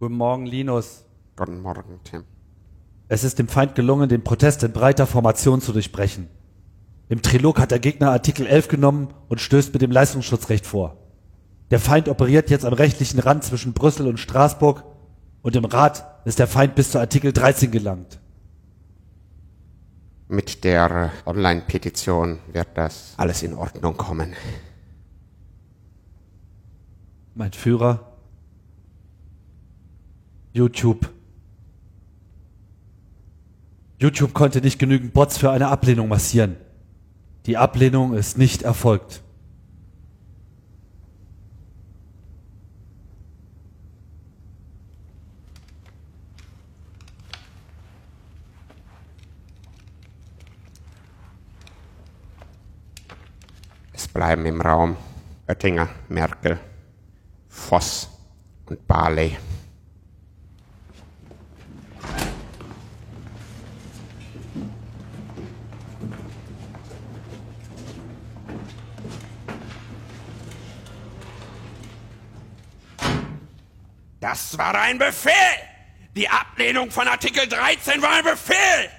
Guten Morgen, Linus. Guten Morgen, Tim. Es ist dem Feind gelungen, den Protest in breiter Formation zu durchbrechen. Im Trilog hat der Gegner Artikel 11 genommen und stößt mit dem Leistungsschutzrecht vor. Der Feind operiert jetzt am rechtlichen Rand zwischen Brüssel und Straßburg und im Rat ist der Feind bis zu Artikel 13 gelangt. Mit der Online-Petition wird das alles in Ordnung kommen. Mein Führer. YouTube. YouTube konnte nicht genügend Bots für eine Ablehnung massieren. Die Ablehnung ist nicht erfolgt. Es bleiben im Raum Oettinger, Merkel, Voss und Barley. Das war ein Befehl! Die Ablehnung von Artikel 13 war ein Befehl!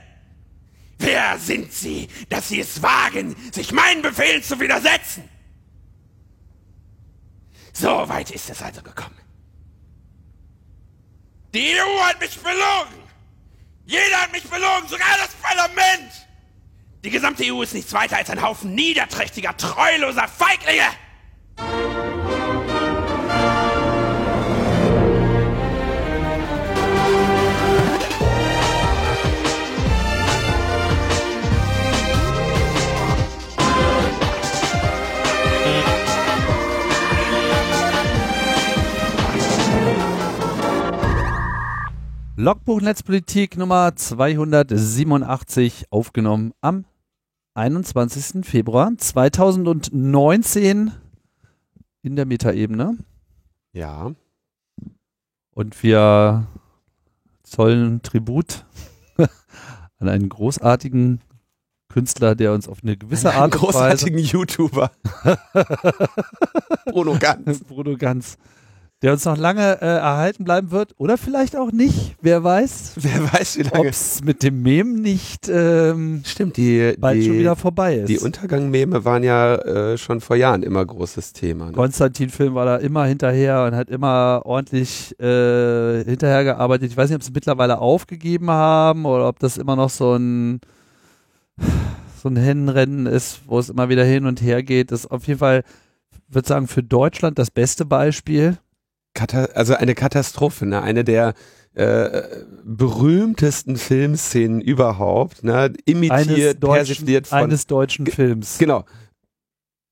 Wer sind Sie, dass Sie es wagen, sich meinen Befehlen zu widersetzen? So weit ist es also gekommen. Die EU hat mich belogen! Jeder hat mich belogen, sogar das Parlament! Die gesamte EU ist nichts weiter als ein Haufen niederträchtiger, treuloser Feiglinge! Logbuch Netzpolitik Nummer 287 aufgenommen am 21. Februar 2019 in der Metaebene. Ja. Und wir zollen Tribut an einen großartigen Künstler, der uns auf eine gewisse Einen Art und Weise großartigen YouTuber. Bruno Ganz. Bruno Ganz, der uns noch lange äh, erhalten bleiben wird oder vielleicht auch nicht, wer weiß, Wer weiß, wie ob lange. es mit dem Mem nicht ähm, Stimmt, die, bald schon wieder die, vorbei ist. die Untergang-Meme waren ja äh, schon vor Jahren immer großes Thema. Ne? Konstantin-Film war da immer hinterher und hat immer ordentlich äh, hinterhergearbeitet. Ich weiß nicht, ob sie mittlerweile aufgegeben haben oder ob das immer noch so ein so ein Hennenrennen ist, wo es immer wieder hin und her geht. Das ist auf jeden Fall, würde sagen, für Deutschland das beste Beispiel. Also eine Katastrophe, ne? eine der äh, berühmtesten Filmszenen überhaupt, ne? imitiert, persifliert von eines deutschen Films. Genau.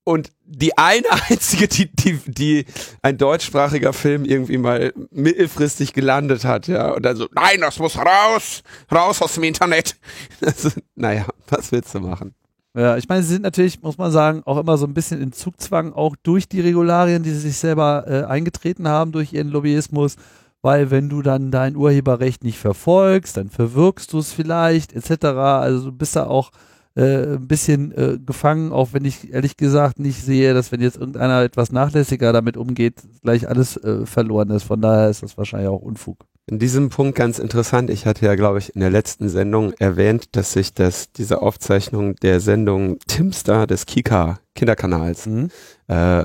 Und die eine einzige, die, die, die ein deutschsprachiger Film irgendwie mal mittelfristig gelandet hat, ja. Und dann so, nein, das muss raus, raus aus dem Internet. Also, naja, was willst du machen? Ja, ich meine, sie sind natürlich, muss man sagen, auch immer so ein bisschen in Zugzwang, auch durch die Regularien, die sie sich selber äh, eingetreten haben, durch ihren Lobbyismus, weil wenn du dann dein Urheberrecht nicht verfolgst, dann verwirkst du es vielleicht, etc. Also du bist da auch äh, ein bisschen äh, gefangen, auch wenn ich ehrlich gesagt nicht sehe, dass wenn jetzt irgendeiner etwas nachlässiger damit umgeht, gleich alles äh, verloren ist. Von daher ist das wahrscheinlich auch Unfug. In diesem Punkt ganz interessant. Ich hatte ja, glaube ich, in der letzten Sendung erwähnt, dass ich das, diese Aufzeichnung der Sendung Timstar des Kika Kinderkanals Mhm. äh,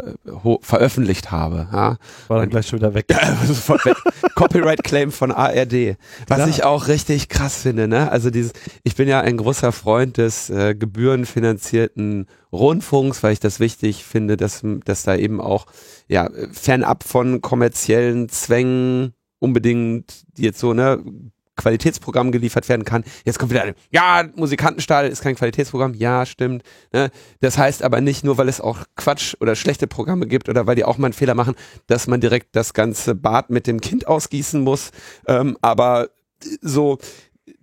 veröffentlicht habe. Ja? War dann gleich schon wieder weg. Weg. Copyright Claim von ARD. Was Ja. ich auch richtig krass finde, ne? Also dieses, ich bin ja ein großer Freund des äh, gebührenfinanzierten Rundfunks, weil ich das wichtig finde, dass, dass da eben auch, ja, fernab von kommerziellen Zwängen unbedingt, jetzt so, ne, Qualitätsprogramm geliefert werden kann. Jetzt kommt wieder eine, ja, Musikantenstall ist kein Qualitätsprogramm, ja, stimmt. Ne? Das heißt aber nicht nur, weil es auch Quatsch oder schlechte Programme gibt oder weil die auch mal einen Fehler machen, dass man direkt das ganze Bad mit dem Kind ausgießen muss. Ähm, aber so,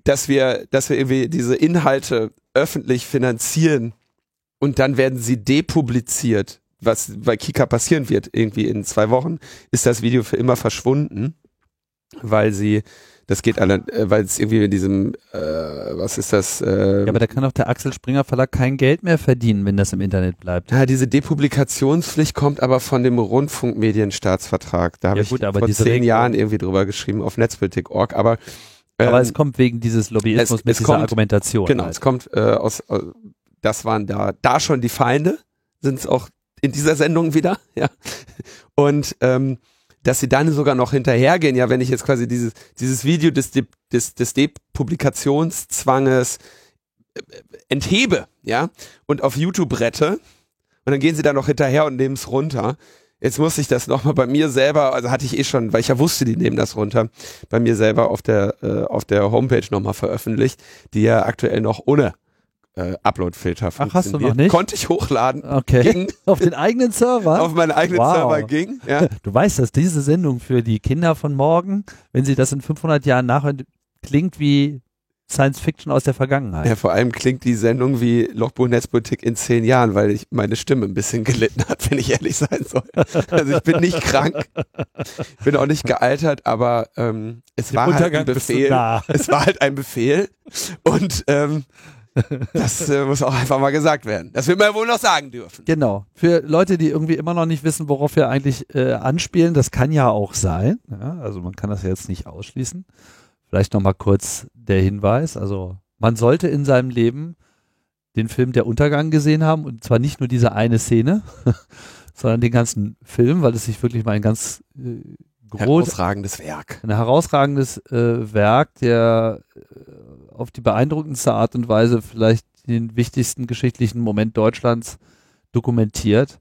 dass wir, dass wir irgendwie diese Inhalte öffentlich finanzieren und dann werden sie depubliziert, was bei Kika passieren wird, irgendwie in zwei Wochen, ist das Video für immer verschwunden, weil sie Das geht alle, äh, weil es irgendwie in diesem, äh, was ist das? Äh, Ja, aber da kann auch der Axel Springer Verlag kein Geld mehr verdienen, wenn das im Internet bleibt. ja, diese Depublikationspflicht kommt aber von dem Rundfunkmedienstaatsvertrag. Da habe Ja ich gut, vor zehn Regelung- Jahren irgendwie drüber geschrieben auf netzpolitik.org. Aber, ähm, Aber es kommt wegen dieses Lobbyismus es- mit es dieser kommt- Argumentation. Genau, halt. es kommt äh, aus, äh, das waren da, da schon die Feinde, sind es auch in dieser Sendung wieder, ja. Und ähm, dass sie dann sogar noch hinterhergehen, ja, wenn ich jetzt quasi dieses, dieses Video des, De des, des Depublikationszwanges äh, enthebe, ja, und auf YouTube rette, und dann gehen sie da noch hinterher und nehmen es runter. Jetzt muss ich das nochmal bei mir selber, also hatte ich eh schon, weil ich ja wusste, die nehmen das runter, bei mir selber auf der, äh, auf der Homepage nochmal veröffentlicht, die ja aktuell noch ohne äh, Upload-Filter hast du noch funktioniert. nicht? Konnte ich hochladen, Okay. ging, Auf den eigenen Server? auf meinen eigenen Wow. Server ging, ja. Du weißt, dass diese Sendung für die Kinder von morgen, wenn sie das in 500 Jahren nachhören, klingt wie Science Fiction aus der Vergangenheit. Ja, vor allem klingt die Sendung wie Lochbuch Netzpolitik in zehn Jahren, weil ich meine Stimme ein bisschen gelitten hat, wenn ich ehrlich sein soll. Also ich bin nicht krank, bin auch nicht gealtert, aber ähm, es war halt ein Befehl. Es war halt ein Befehl und ähm, das äh, muss auch einfach mal gesagt werden. Das will man ja wohl noch sagen dürfen. Genau. Für Leute, die irgendwie immer noch nicht wissen, worauf wir eigentlich äh, anspielen, das kann ja auch sein. Ja, also man kann das ja jetzt nicht ausschließen. Vielleicht nochmal kurz der Hinweis. Also man sollte in seinem Leben den Film Der Untergang gesehen haben und zwar nicht nur diese eine Szene, sondern den ganzen Film, weil es sich wirklich mal ein ganz äh, groß, Herausragendes Werk. ein herausragendes äh, Werk, der äh, auf die beeindruckendste Art und Weise vielleicht den wichtigsten geschichtlichen Moment Deutschlands dokumentiert.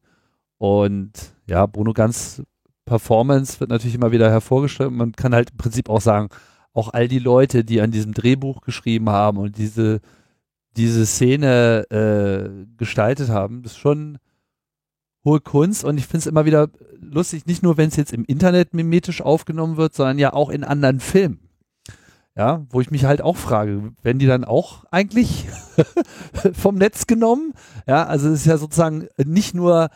Und ja, Bruno Ganz Performance wird natürlich immer wieder hervorgestellt. Man kann halt im Prinzip auch sagen, auch all die Leute, die an diesem Drehbuch geschrieben haben und diese, diese Szene äh, gestaltet haben, das ist schon hohe Kunst und ich finde es immer wieder lustig, nicht nur wenn es jetzt im Internet mimetisch aufgenommen wird, sondern ja auch in anderen Filmen. Ja, wo ich mich halt auch frage, werden die dann auch eigentlich vom Netz genommen? Ja, also es ist ja sozusagen nicht nur,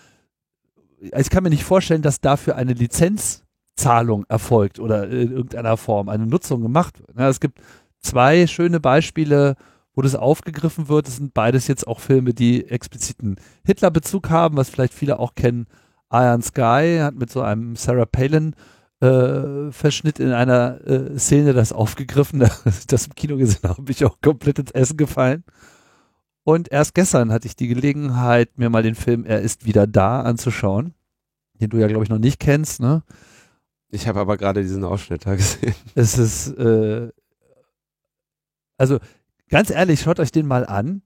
ich kann mir nicht vorstellen, dass dafür eine Lizenzzahlung erfolgt oder in irgendeiner Form eine Nutzung gemacht wird. Ja, es gibt zwei schöne Beispiele, wo das aufgegriffen wird. Das sind beides jetzt auch Filme, die expliziten Hitler-Bezug haben, was vielleicht viele auch kennen. Iron Sky hat mit so einem Sarah Palin äh, Verschnitt in einer äh, Szene das aufgegriffen. Das im Kino gesehen habe, bin ich auch komplett ins Essen gefallen. Und erst gestern hatte ich die Gelegenheit, mir mal den Film Er ist wieder da anzuschauen, den du ja, glaube ich, noch nicht kennst. Ne? Ich habe aber gerade diesen Ausschnitt da gesehen. Es ist, äh, also ganz ehrlich, schaut euch den mal an.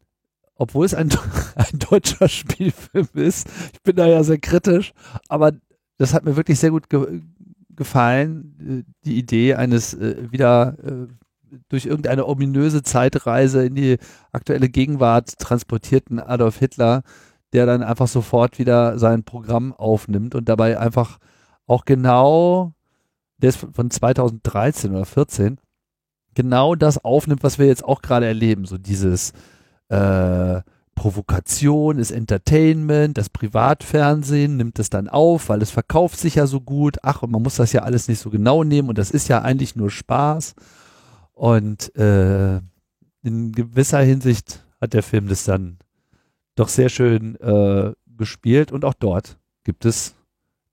Obwohl es ein, ein deutscher Spielfilm ist. Ich bin da ja sehr kritisch, aber das hat mir wirklich sehr gut ge gefallen. äh, Die Idee eines äh, wieder äh, durch irgendeine ominöse Zeitreise in die aktuelle Gegenwart transportierten Adolf Hitler, der dann einfach sofort wieder sein Programm aufnimmt und dabei einfach auch genau, der ist von 2013 oder 14, genau das aufnimmt, was wir jetzt auch gerade erleben. So dieses äh, Provokation ist Entertainment, das Privatfernsehen nimmt es dann auf, weil es verkauft sich ja so gut. Ach, und man muss das ja alles nicht so genau nehmen und das ist ja eigentlich nur Spaß. Und äh, in gewisser Hinsicht hat der Film das dann doch sehr schön äh, gespielt und auch dort gibt es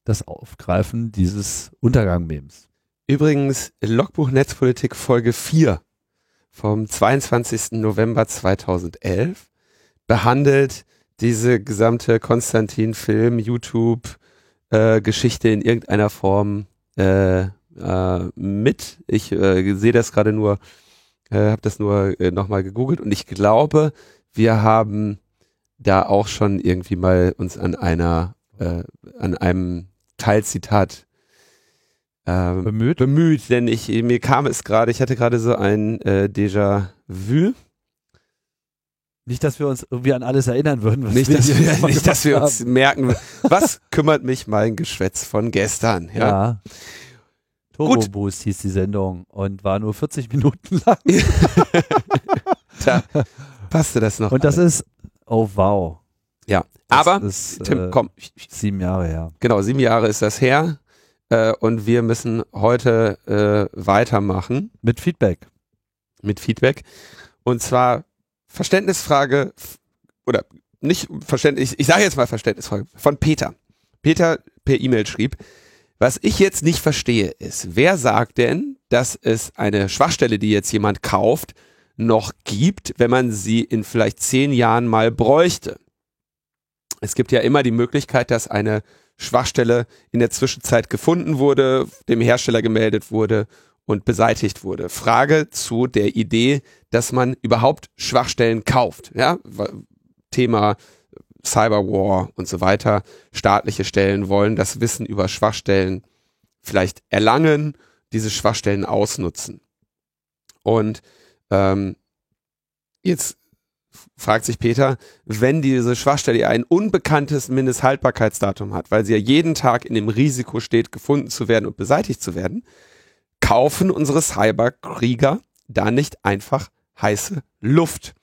das Aufgreifen dieses Untergang-Memes. Übrigens, Logbuch Netzpolitik Folge 4 vom 22. November 2011 behandelt diese gesamte Konstantin-Film, YouTube-Geschichte in irgendeiner Form äh, äh, mit. Ich äh, sehe das gerade nur, äh, habe das nur äh, nochmal gegoogelt und ich glaube, wir haben da auch schon irgendwie mal uns an einer, äh, an einem Teilzitat ähm, Bemüht? bemüht, denn ich mir kam es gerade, ich hatte gerade so ein äh, Déjà-vu. Nicht, dass wir uns irgendwie an alles erinnern würden. Was Nicht, dass hier wir, nicht, dass wir uns merken, was kümmert mich mein Geschwätz von gestern. Ja. Ja. Turbo. Boost hieß die Sendung und war nur 40 Minuten lang. Da passte das noch. Und das alles. ist, oh wow. ja. Das Aber ist, Tim, äh, komm, Sieben Jahre her. genau, sieben Jahre ist das her. äh, und wir müssen heute äh, weitermachen Mit Feedback. mit Feedback. Und zwar Verständnisfrage oder nicht Verständnis, ich sage jetzt mal Verständnisfrage von Peter. Peter per E-Mail schrieb, was ich jetzt nicht verstehe ist, wer sagt denn, dass es eine Schwachstelle, die jetzt jemand kauft, noch gibt, wenn man sie in vielleicht zehn Jahren mal bräuchte? Es gibt ja immer die Möglichkeit, dass eine Schwachstelle in der Zwischenzeit gefunden wurde, dem Hersteller gemeldet wurde und beseitigt wurde. Frage zu der Idee, dass man überhaupt Schwachstellen kauft. Ja, Thema Cyberwar und so weiter. Staatliche Stellen wollen das Wissen über Schwachstellen vielleicht erlangen, diese Schwachstellen ausnutzen. Und ähm, jetzt fragt sich Peter, wenn diese Schwachstelle ein unbekanntes Mindesthaltbarkeitsdatum hat, weil sie ja jeden Tag in dem Risiko steht, gefunden zu werden und beseitigt zu werden, kaufen unsere Cyberkrieger da nicht einfach heiße Luft?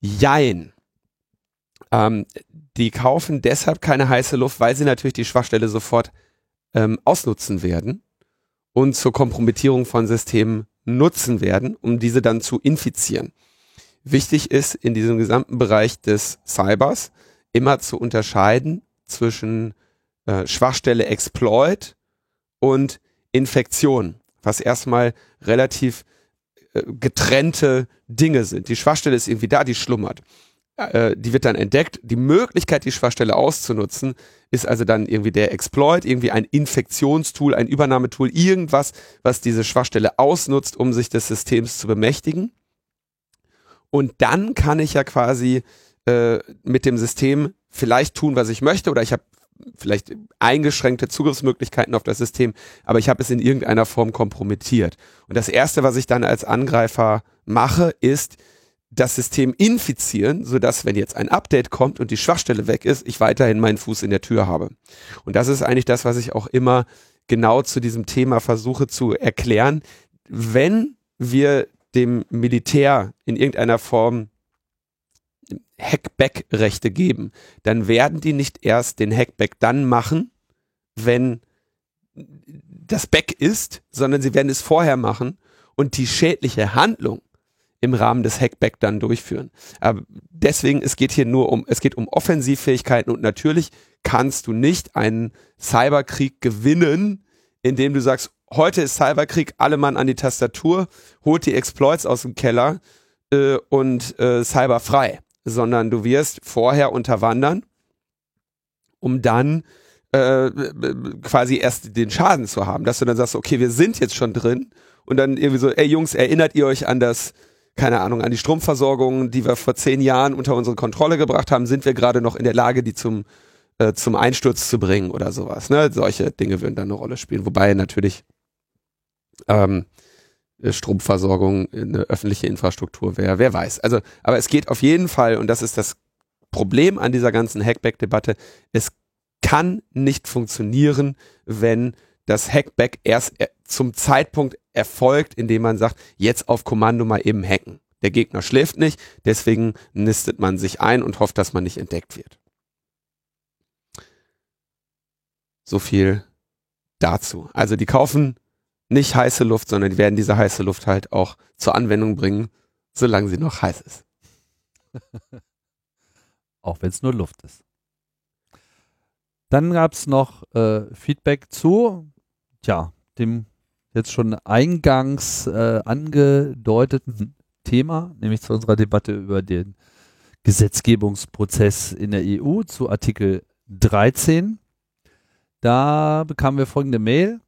Jein. Ähm, die kaufen deshalb keine heiße Luft, weil sie natürlich die Schwachstelle sofort ähm, ausnutzen werden und zur Kompromittierung von Systemen nutzen werden, um diese dann zu infizieren. Wichtig ist in diesem gesamten Bereich des Cybers immer zu unterscheiden zwischen äh, Schwachstelle Exploit und Infektion, was erstmal relativ äh, getrennte Dinge sind. Die Schwachstelle ist irgendwie da, die schlummert. Äh, die wird dann entdeckt. Die Möglichkeit, die Schwachstelle auszunutzen, ist also dann irgendwie der Exploit, irgendwie ein Infektionstool, ein Übernahmetool, irgendwas, was diese Schwachstelle ausnutzt, um sich des Systems zu bemächtigen. Und dann kann ich ja quasi äh, mit dem System vielleicht tun, was ich möchte, oder ich habe vielleicht eingeschränkte Zugriffsmöglichkeiten auf das System, aber ich habe es in irgendeiner Form kompromittiert. Und das Erste, was ich dann als Angreifer mache, ist das System infizieren, sodass, wenn jetzt ein Update kommt und die Schwachstelle weg ist, ich weiterhin meinen Fuß in der Tür habe. Und das ist eigentlich das, was ich auch immer genau zu diesem Thema versuche zu erklären. Wenn wir dem Militär in irgendeiner Form Hackback-Rechte geben, dann werden die nicht erst den Hackback dann machen, wenn das Back ist, sondern sie werden es vorher machen und die schädliche Handlung im Rahmen des Hackback dann durchführen. Aber deswegen, es geht hier nur um, es geht um Offensivfähigkeiten und natürlich kannst du nicht einen Cyberkrieg gewinnen, indem du sagst, heute ist Cyberkrieg, alle Mann an die Tastatur, holt die Exploits aus dem Keller äh, und äh, Cyber frei, sondern du wirst vorher unterwandern, um dann äh, quasi erst den Schaden zu haben, dass du dann sagst, okay, wir sind jetzt schon drin und dann irgendwie so, ey Jungs, erinnert ihr euch an das, keine Ahnung, an die Stromversorgung, die wir vor zehn Jahren unter unsere Kontrolle gebracht haben, sind wir gerade noch in der Lage, die zum äh, zum Einsturz zu bringen oder sowas. Ne? Solche Dinge würden dann eine Rolle spielen, wobei natürlich ähm, Stromversorgung eine öffentliche Infrastruktur wäre, wer weiß. Also, aber es geht auf jeden Fall, und das ist das Problem an dieser ganzen Hackback-Debatte, es kann nicht funktionieren, wenn das Hackback erst er- zum Zeitpunkt erfolgt, indem man sagt, jetzt auf Kommando mal eben hacken. Der Gegner schläft nicht, deswegen nistet man sich ein und hofft, dass man nicht entdeckt wird. So viel dazu. Also die kaufen nicht heiße Luft, sondern die werden diese heiße Luft halt auch zur Anwendung bringen, solange sie noch heiß ist. Auch wenn es nur Luft ist. Dann gab es noch äh, Feedback zu, tja, dem jetzt schon eingangs äh, angedeuteten Thema, nämlich zu unserer Debatte über den Gesetzgebungsprozess in der EU zu Artikel 13. Da bekamen wir folgende Mail.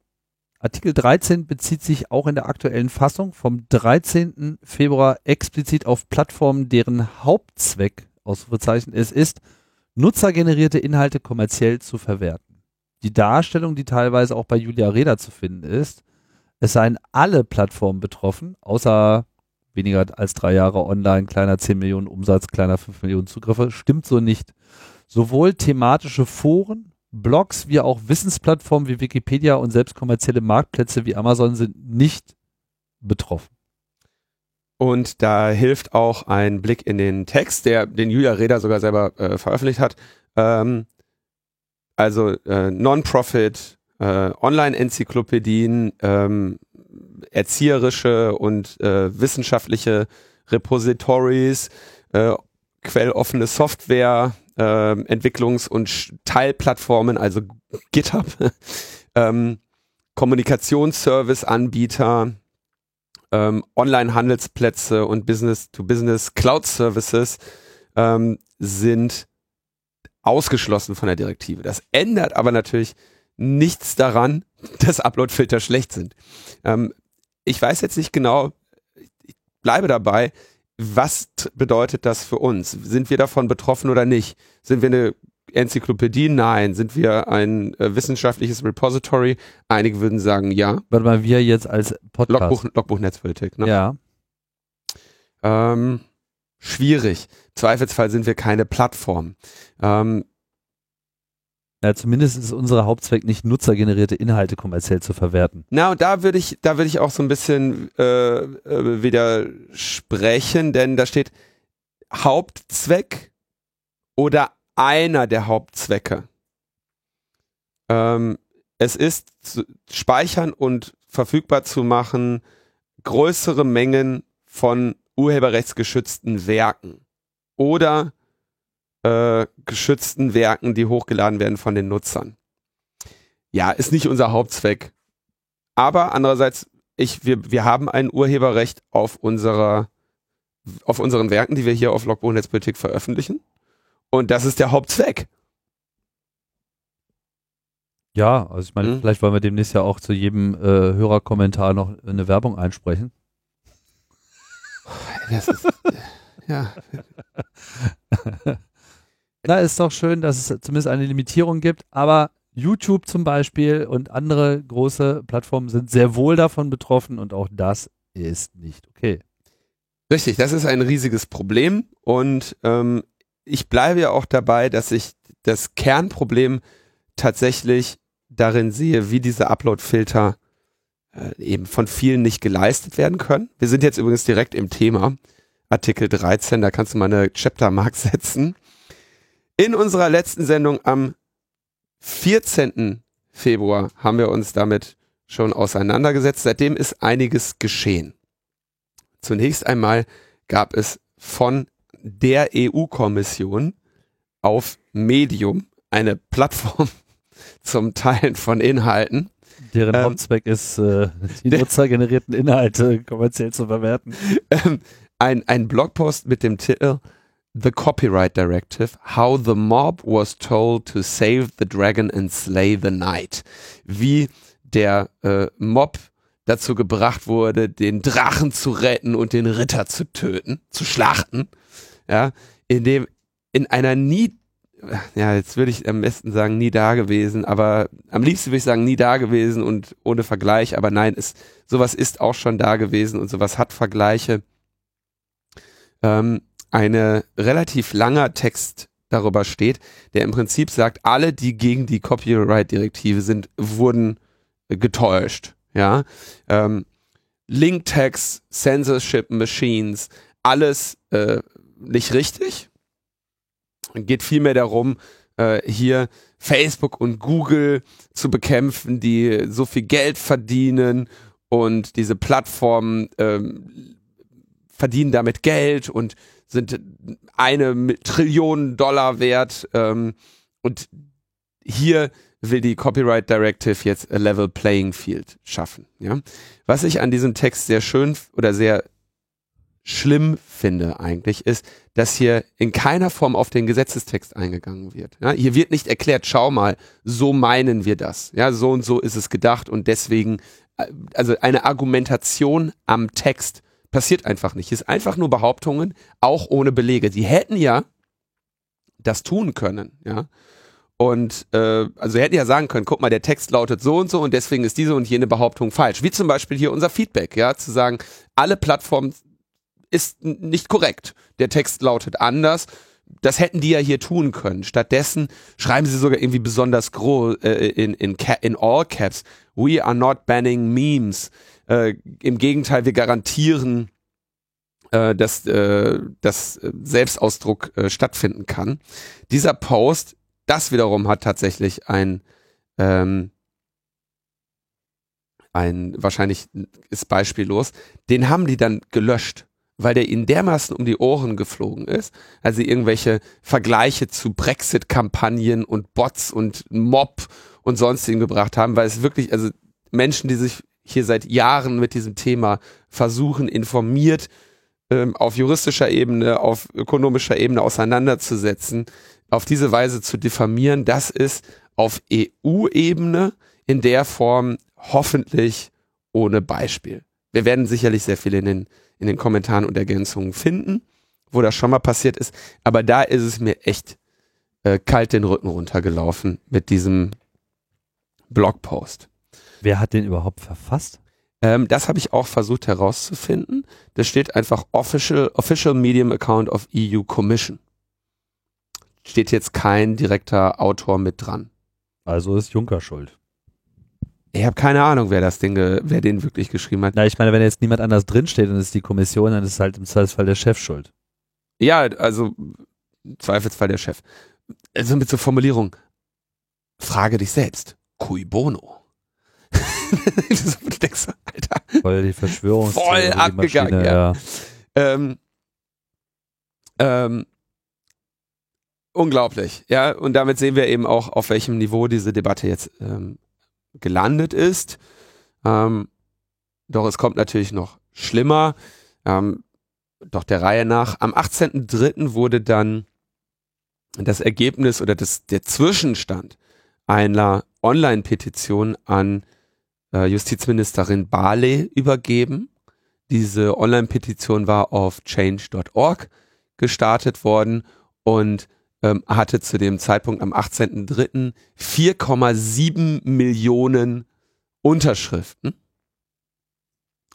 Artikel 13 bezieht sich auch in der aktuellen Fassung vom 13. Februar explizit auf Plattformen, deren Hauptzweck, Ausrufezeichen, es ist, nutzergenerierte Inhalte kommerziell zu verwerten. Die Darstellung, die teilweise auch bei Julia Reda zu finden ist, es seien alle Plattformen betroffen, außer weniger als drei Jahre online, kleiner 10 Millionen Umsatz, kleiner 5 Millionen Zugriffe, stimmt so nicht. Sowohl thematische Foren, Blogs wie auch Wissensplattformen wie Wikipedia und selbst kommerzielle Marktplätze wie Amazon sind nicht betroffen. Und da hilft auch ein Blick in den Text, der den Julia Reda sogar selber äh, veröffentlicht hat. Ähm, also äh, Non-Profit äh, Online-Enzyklopädien, ähm, erzieherische und äh, wissenschaftliche Repositories, äh, quelloffene Software, äh, Entwicklungs- und Teilplattformen, also GitHub, ähm, Kommunikationsservice-Anbieter, ähm, Online-Handelsplätze und Business-to-Business Cloud-Services ähm, sind ausgeschlossen von der Direktive. Das ändert aber natürlich nichts daran, dass Upload-Filter schlecht sind. Ähm, ich weiß jetzt nicht genau, ich bleibe dabei, was bedeutet das für uns? Sind wir davon betroffen oder nicht? Sind wir eine Enzyklopädie? Nein. Sind wir ein äh, wissenschaftliches Repository? Einige würden sagen ja. Warte mal, wir jetzt als Podcast. Logbuch, Logbuch Netzpolitik, ne? Ja. Ähm, schwierig. Zweifelsfall sind wir keine Plattform. Ähm, ja, zumindest ist unser Hauptzweck nicht nutzergenerierte Inhalte kommerziell zu verwerten. Na, und da würde ich, da würde ich auch so ein bisschen äh, äh, widersprechen, denn da steht Hauptzweck oder einer der Hauptzwecke. Ähm, es ist speichern und verfügbar zu machen größere Mengen von urheberrechtsgeschützten Werken oder äh, geschützten Werken, die hochgeladen werden von den Nutzern. Ja, ist nicht unser Hauptzweck. Aber andererseits, ich, wir, wir haben ein Urheberrecht auf unserer, auf unseren Werken, die wir hier auf Logbuch Netzpolitik veröffentlichen. Und das ist der Hauptzweck. Ja, also ich meine, Mhm. vielleicht wollen wir demnächst ja auch zu jedem äh, Hörerkommentar noch eine Werbung einsprechen. Das ist, ja. Na, ist doch schön, dass es zumindest eine Limitierung gibt, aber YouTube zum Beispiel und andere große Plattformen sind sehr wohl davon betroffen und auch das ist nicht okay. Richtig, das ist ein riesiges Problem und ähm, ich bleibe ja auch dabei, dass ich das Kernproblem tatsächlich darin sehe, wie diese Upload-Filter äh, eben von vielen nicht geleistet werden können. Wir sind jetzt übrigens direkt im Thema, Artikel 13, da kannst du mal eine Chaptermark setzen. In unserer letzten Sendung am 14. Februar haben wir uns damit schon auseinandergesetzt. Seitdem ist einiges geschehen. Zunächst einmal gab es von der EU-Kommission auf Medium eine Plattform zum Teilen von Inhalten. Deren Ähm, Hauptzweck ist, äh, die nutzergenerierten Inhalte kommerziell zu verwerten. Ähm, ein, ein Blogpost mit dem Titel The Copyright Directive, How the Mob was told to save the dragon and slay the knight. Wie der äh, Mob dazu gebracht wurde, den Drachen zu retten und den Ritter zu töten, zu schlachten. Ja, in dem, in einer nie, ja, jetzt würde ich am besten sagen, nie da gewesen, aber am liebsten würde ich sagen, nie da gewesen und ohne Vergleich, aber nein, ist, sowas ist auch schon da gewesen und sowas hat Vergleiche. Ähm, eine relativ langer Text darüber steht, der im Prinzip sagt, alle, die gegen die Copyright-Direktive sind, wurden getäuscht. Ja, ähm, Link-Tags, Censorship Machines, alles äh, nicht richtig. Geht vielmehr darum, äh, hier Facebook und Google zu bekämpfen, die so viel Geld verdienen und diese Plattformen ähm, verdienen damit Geld und sind eine Trillion Dollar wert. Ähm, und hier will die Copyright Directive jetzt a level playing field schaffen. Ja? Was ich an diesem Text sehr schön oder sehr schlimm finde eigentlich, ist, dass hier in keiner Form auf den Gesetzestext eingegangen wird. Ja? Hier wird nicht erklärt, schau mal, so meinen wir das. Ja, so und so ist es gedacht und deswegen, äh, also eine Argumentation am Text passiert einfach nicht. Es ist einfach nur Behauptungen, auch ohne Belege. Die hätten ja das tun können, ja. Und äh, also sie hätten ja sagen können, guck mal, der Text lautet so und so und deswegen ist diese und jene Behauptung falsch. Wie zum Beispiel hier unser Feedback, ja, zu sagen, alle Plattformen ist nicht korrekt. Der Text lautet anders. Das hätten die ja hier tun können. Stattdessen schreiben sie sogar irgendwie besonders groß äh, in, in, in all caps. We are not banning memes. Äh, Im Gegenteil, wir garantieren, äh, dass, äh, dass äh, Selbstausdruck äh, stattfinden kann. Dieser Post, das wiederum hat tatsächlich ein, ähm, ein wahrscheinlich ist beispiellos, den haben die dann gelöscht, weil der ihnen dermaßen um die Ohren geflogen ist, also irgendwelche Vergleiche zu Brexit-Kampagnen und Bots und Mob und sonstigen gebracht haben, weil es wirklich, also Menschen, die sich hier seit Jahren mit diesem Thema versuchen, informiert ähm, auf juristischer Ebene, auf ökonomischer Ebene auseinanderzusetzen, auf diese Weise zu diffamieren, das ist auf EU-Ebene in der Form hoffentlich ohne Beispiel. Wir werden sicherlich sehr viel in den, in den Kommentaren und Ergänzungen finden, wo das schon mal passiert ist. Aber da ist es mir echt äh, kalt den Rücken runtergelaufen mit diesem Blogpost. Wer hat den überhaupt verfasst? Ähm, das habe ich auch versucht herauszufinden. Da steht einfach Official, Official Medium Account of EU Commission. Steht jetzt kein direkter Autor mit dran. Also ist Juncker schuld. Ich habe keine Ahnung, wer das Ding, wer den wirklich geschrieben hat. Na, ich meine, wenn jetzt niemand anders drinsteht und es ist die Kommission, dann ist halt im Zweifelsfall der Chef schuld. Ja, also im Zweifelsfall der Chef. Also mit so Formulierung, frage dich selbst, cui bono. Du denkst, Alter. Voll die Verschwörung. Voll abgegangen, ja. ja. Ähm, ähm, unglaublich, ja. Und damit sehen wir eben auch, auf welchem Niveau diese Debatte jetzt ähm, gelandet ist. Ähm, doch es kommt natürlich noch schlimmer. Ähm, doch der Reihe nach. Am 18.03. wurde dann das Ergebnis oder das, der Zwischenstand einer Online-Petition an äh, Justizministerin Barley übergeben. Diese Online-Petition war auf change.org gestartet worden und ähm, hatte zu dem Zeitpunkt am 18.03. 4,7 Millionen Unterschriften.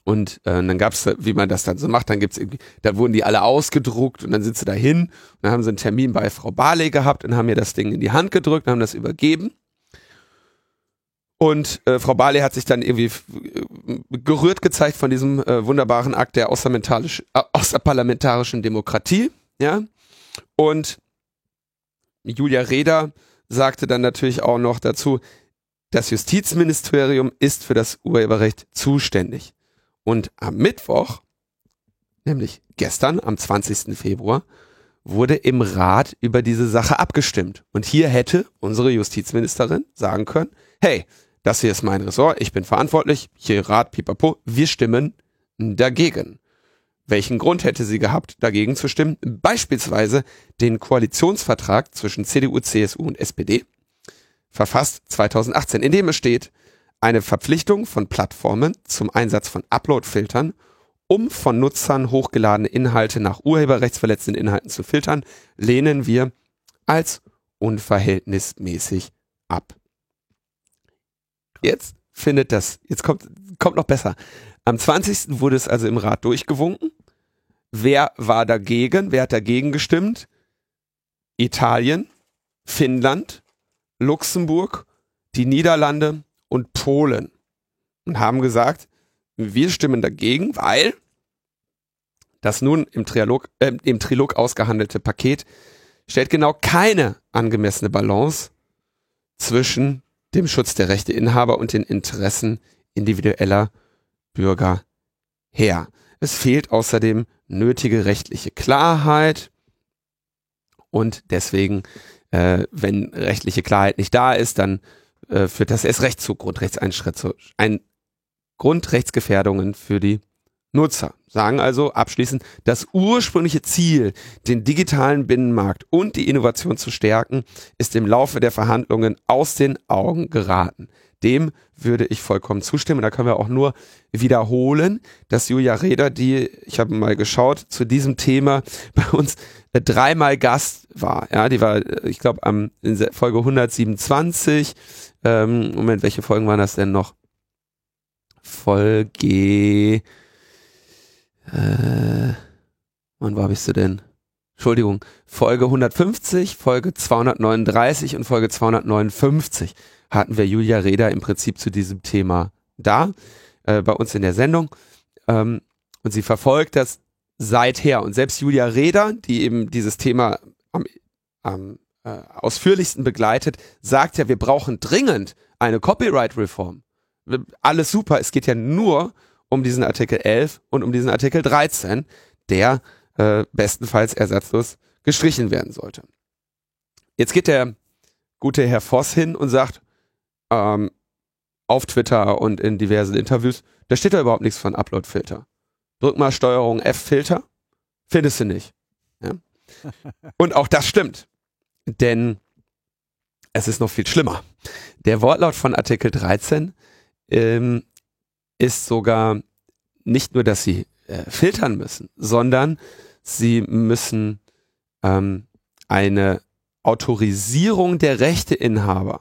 Und äh, dann gab's, wie man das dann so macht, dann gibt's irgendwie, da wurden die alle ausgedruckt und dann sind sie dahin und dann haben sie einen Termin bei Frau Barley gehabt und haben mir das Ding in die Hand gedrückt und haben das übergeben. Und äh, Frau Barley hat sich dann irgendwie äh, gerührt gezeigt von diesem äh, wunderbaren Akt der äh, außerparlamentarischen Demokratie, ja. Und Julia Reda sagte dann natürlich auch noch dazu, das Justizministerium ist für das Urheberrecht zuständig. Und am Mittwoch, nämlich gestern, am 20. Februar, wurde im Rat über diese Sache abgestimmt. Und hier hätte unsere Justizministerin sagen können, hey, das hier ist mein Ressort, ich bin verantwortlich, hier Rat, pipapo, wir stimmen dagegen. Welchen Grund hätte sie gehabt, dagegen zu stimmen? Beispielsweise den Koalitionsvertrag zwischen CDU, CSU und SPD, verfasst 2018, in dem es steht, eine Verpflichtung von Plattformen zum Einsatz von Upload-Filtern, um von Nutzern hochgeladene Inhalte nach urheberrechtsverletzenden Inhalten zu filtern, lehnen wir als unverhältnismäßig ab. Jetzt findet das, jetzt kommt, kommt noch besser. Am 20. wurde es also im Rat durchgewunken. Wer war dagegen? Wer hat dagegen gestimmt? Italien, Finnland, Luxemburg, die Niederlande und Polen. Und haben gesagt, wir stimmen dagegen, weil das nun im Trilog, äh, im Trilog ausgehandelte Paket stellt genau keine angemessene Balance zwischen dem Schutz der Rechteinhaber und den Interessen individueller Bürger her. Es fehlt außerdem nötige rechtliche Klarheit und deswegen, äh, wenn rechtliche Klarheit nicht da ist, dann äh, führt das erst recht zu Grundrechtseinschränkungen, Grundrechtsgefährdungen für die Nutzer. Sagen also abschließend, das ursprüngliche Ziel, den digitalen Binnenmarkt und die Innovation zu stärken, ist im Laufe der Verhandlungen aus den Augen geraten. Dem würde ich vollkommen zustimmen. Da können wir auch nur wiederholen, dass Julia Reda, die, ich habe mal geschaut, zu diesem Thema bei uns äh, dreimal Gast war. Ja, die war, äh, ich glaube, in Folge 127. Ähm, Moment, welche Folgen waren das denn noch? Folge äh, wann war ich du denn? Entschuldigung, Folge 150, Folge 239 und Folge 259 hatten wir Julia Reda im Prinzip zu diesem Thema da, äh, bei uns in der Sendung. Ähm, und sie verfolgt das seither. Und selbst Julia Reda, die eben dieses Thema am, am äh, ausführlichsten begleitet, sagt ja, wir brauchen dringend eine Copyright-Reform. alles super. Es geht ja nur um diesen Artikel 11 und um diesen Artikel 13, der äh, bestenfalls ersatzlos gestrichen werden sollte. Jetzt geht der gute Herr Voss hin und sagt ähm, auf Twitter und in diversen Interviews, da steht da überhaupt nichts von Upload-Filter. Drück mal Steuerung F-Filter, findest du nicht. Ja? Und auch das stimmt. Denn es ist noch viel schlimmer. Der Wortlaut von Artikel 13 ähm, ist sogar nicht nur, dass sie äh, filtern müssen, sondern sie müssen ähm, eine Autorisierung der Rechteinhaber,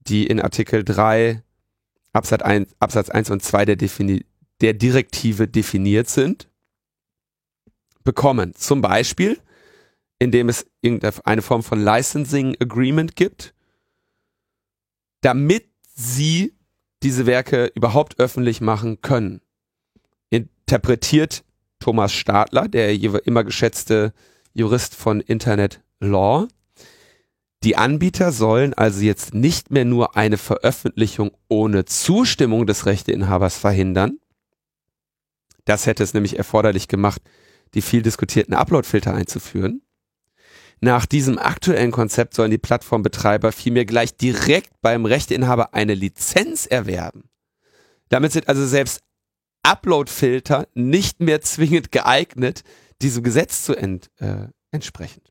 die in Artikel 3 Absatz 1, Absatz 1 und 2 der, Defini der Direktive definiert sind, bekommen. Zum Beispiel, indem es irgendeine Form von Licensing Agreement gibt, damit sie diese Werke überhaupt öffentlich machen können. Interpretiert Thomas Stadler, der immer geschätzte Jurist von Internet Law. Die Anbieter sollen also jetzt nicht mehr nur eine Veröffentlichung ohne Zustimmung des Rechteinhabers verhindern. Das hätte es nämlich erforderlich gemacht, die viel diskutierten Upload-Filter einzuführen. Nach diesem aktuellen Konzept sollen die Plattformbetreiber vielmehr gleich direkt beim Rechteinhaber eine Lizenz erwerben. Damit sind also selbst Upload-Filter nicht mehr zwingend geeignet, diesem Gesetz zu ent, äh, entsprechen.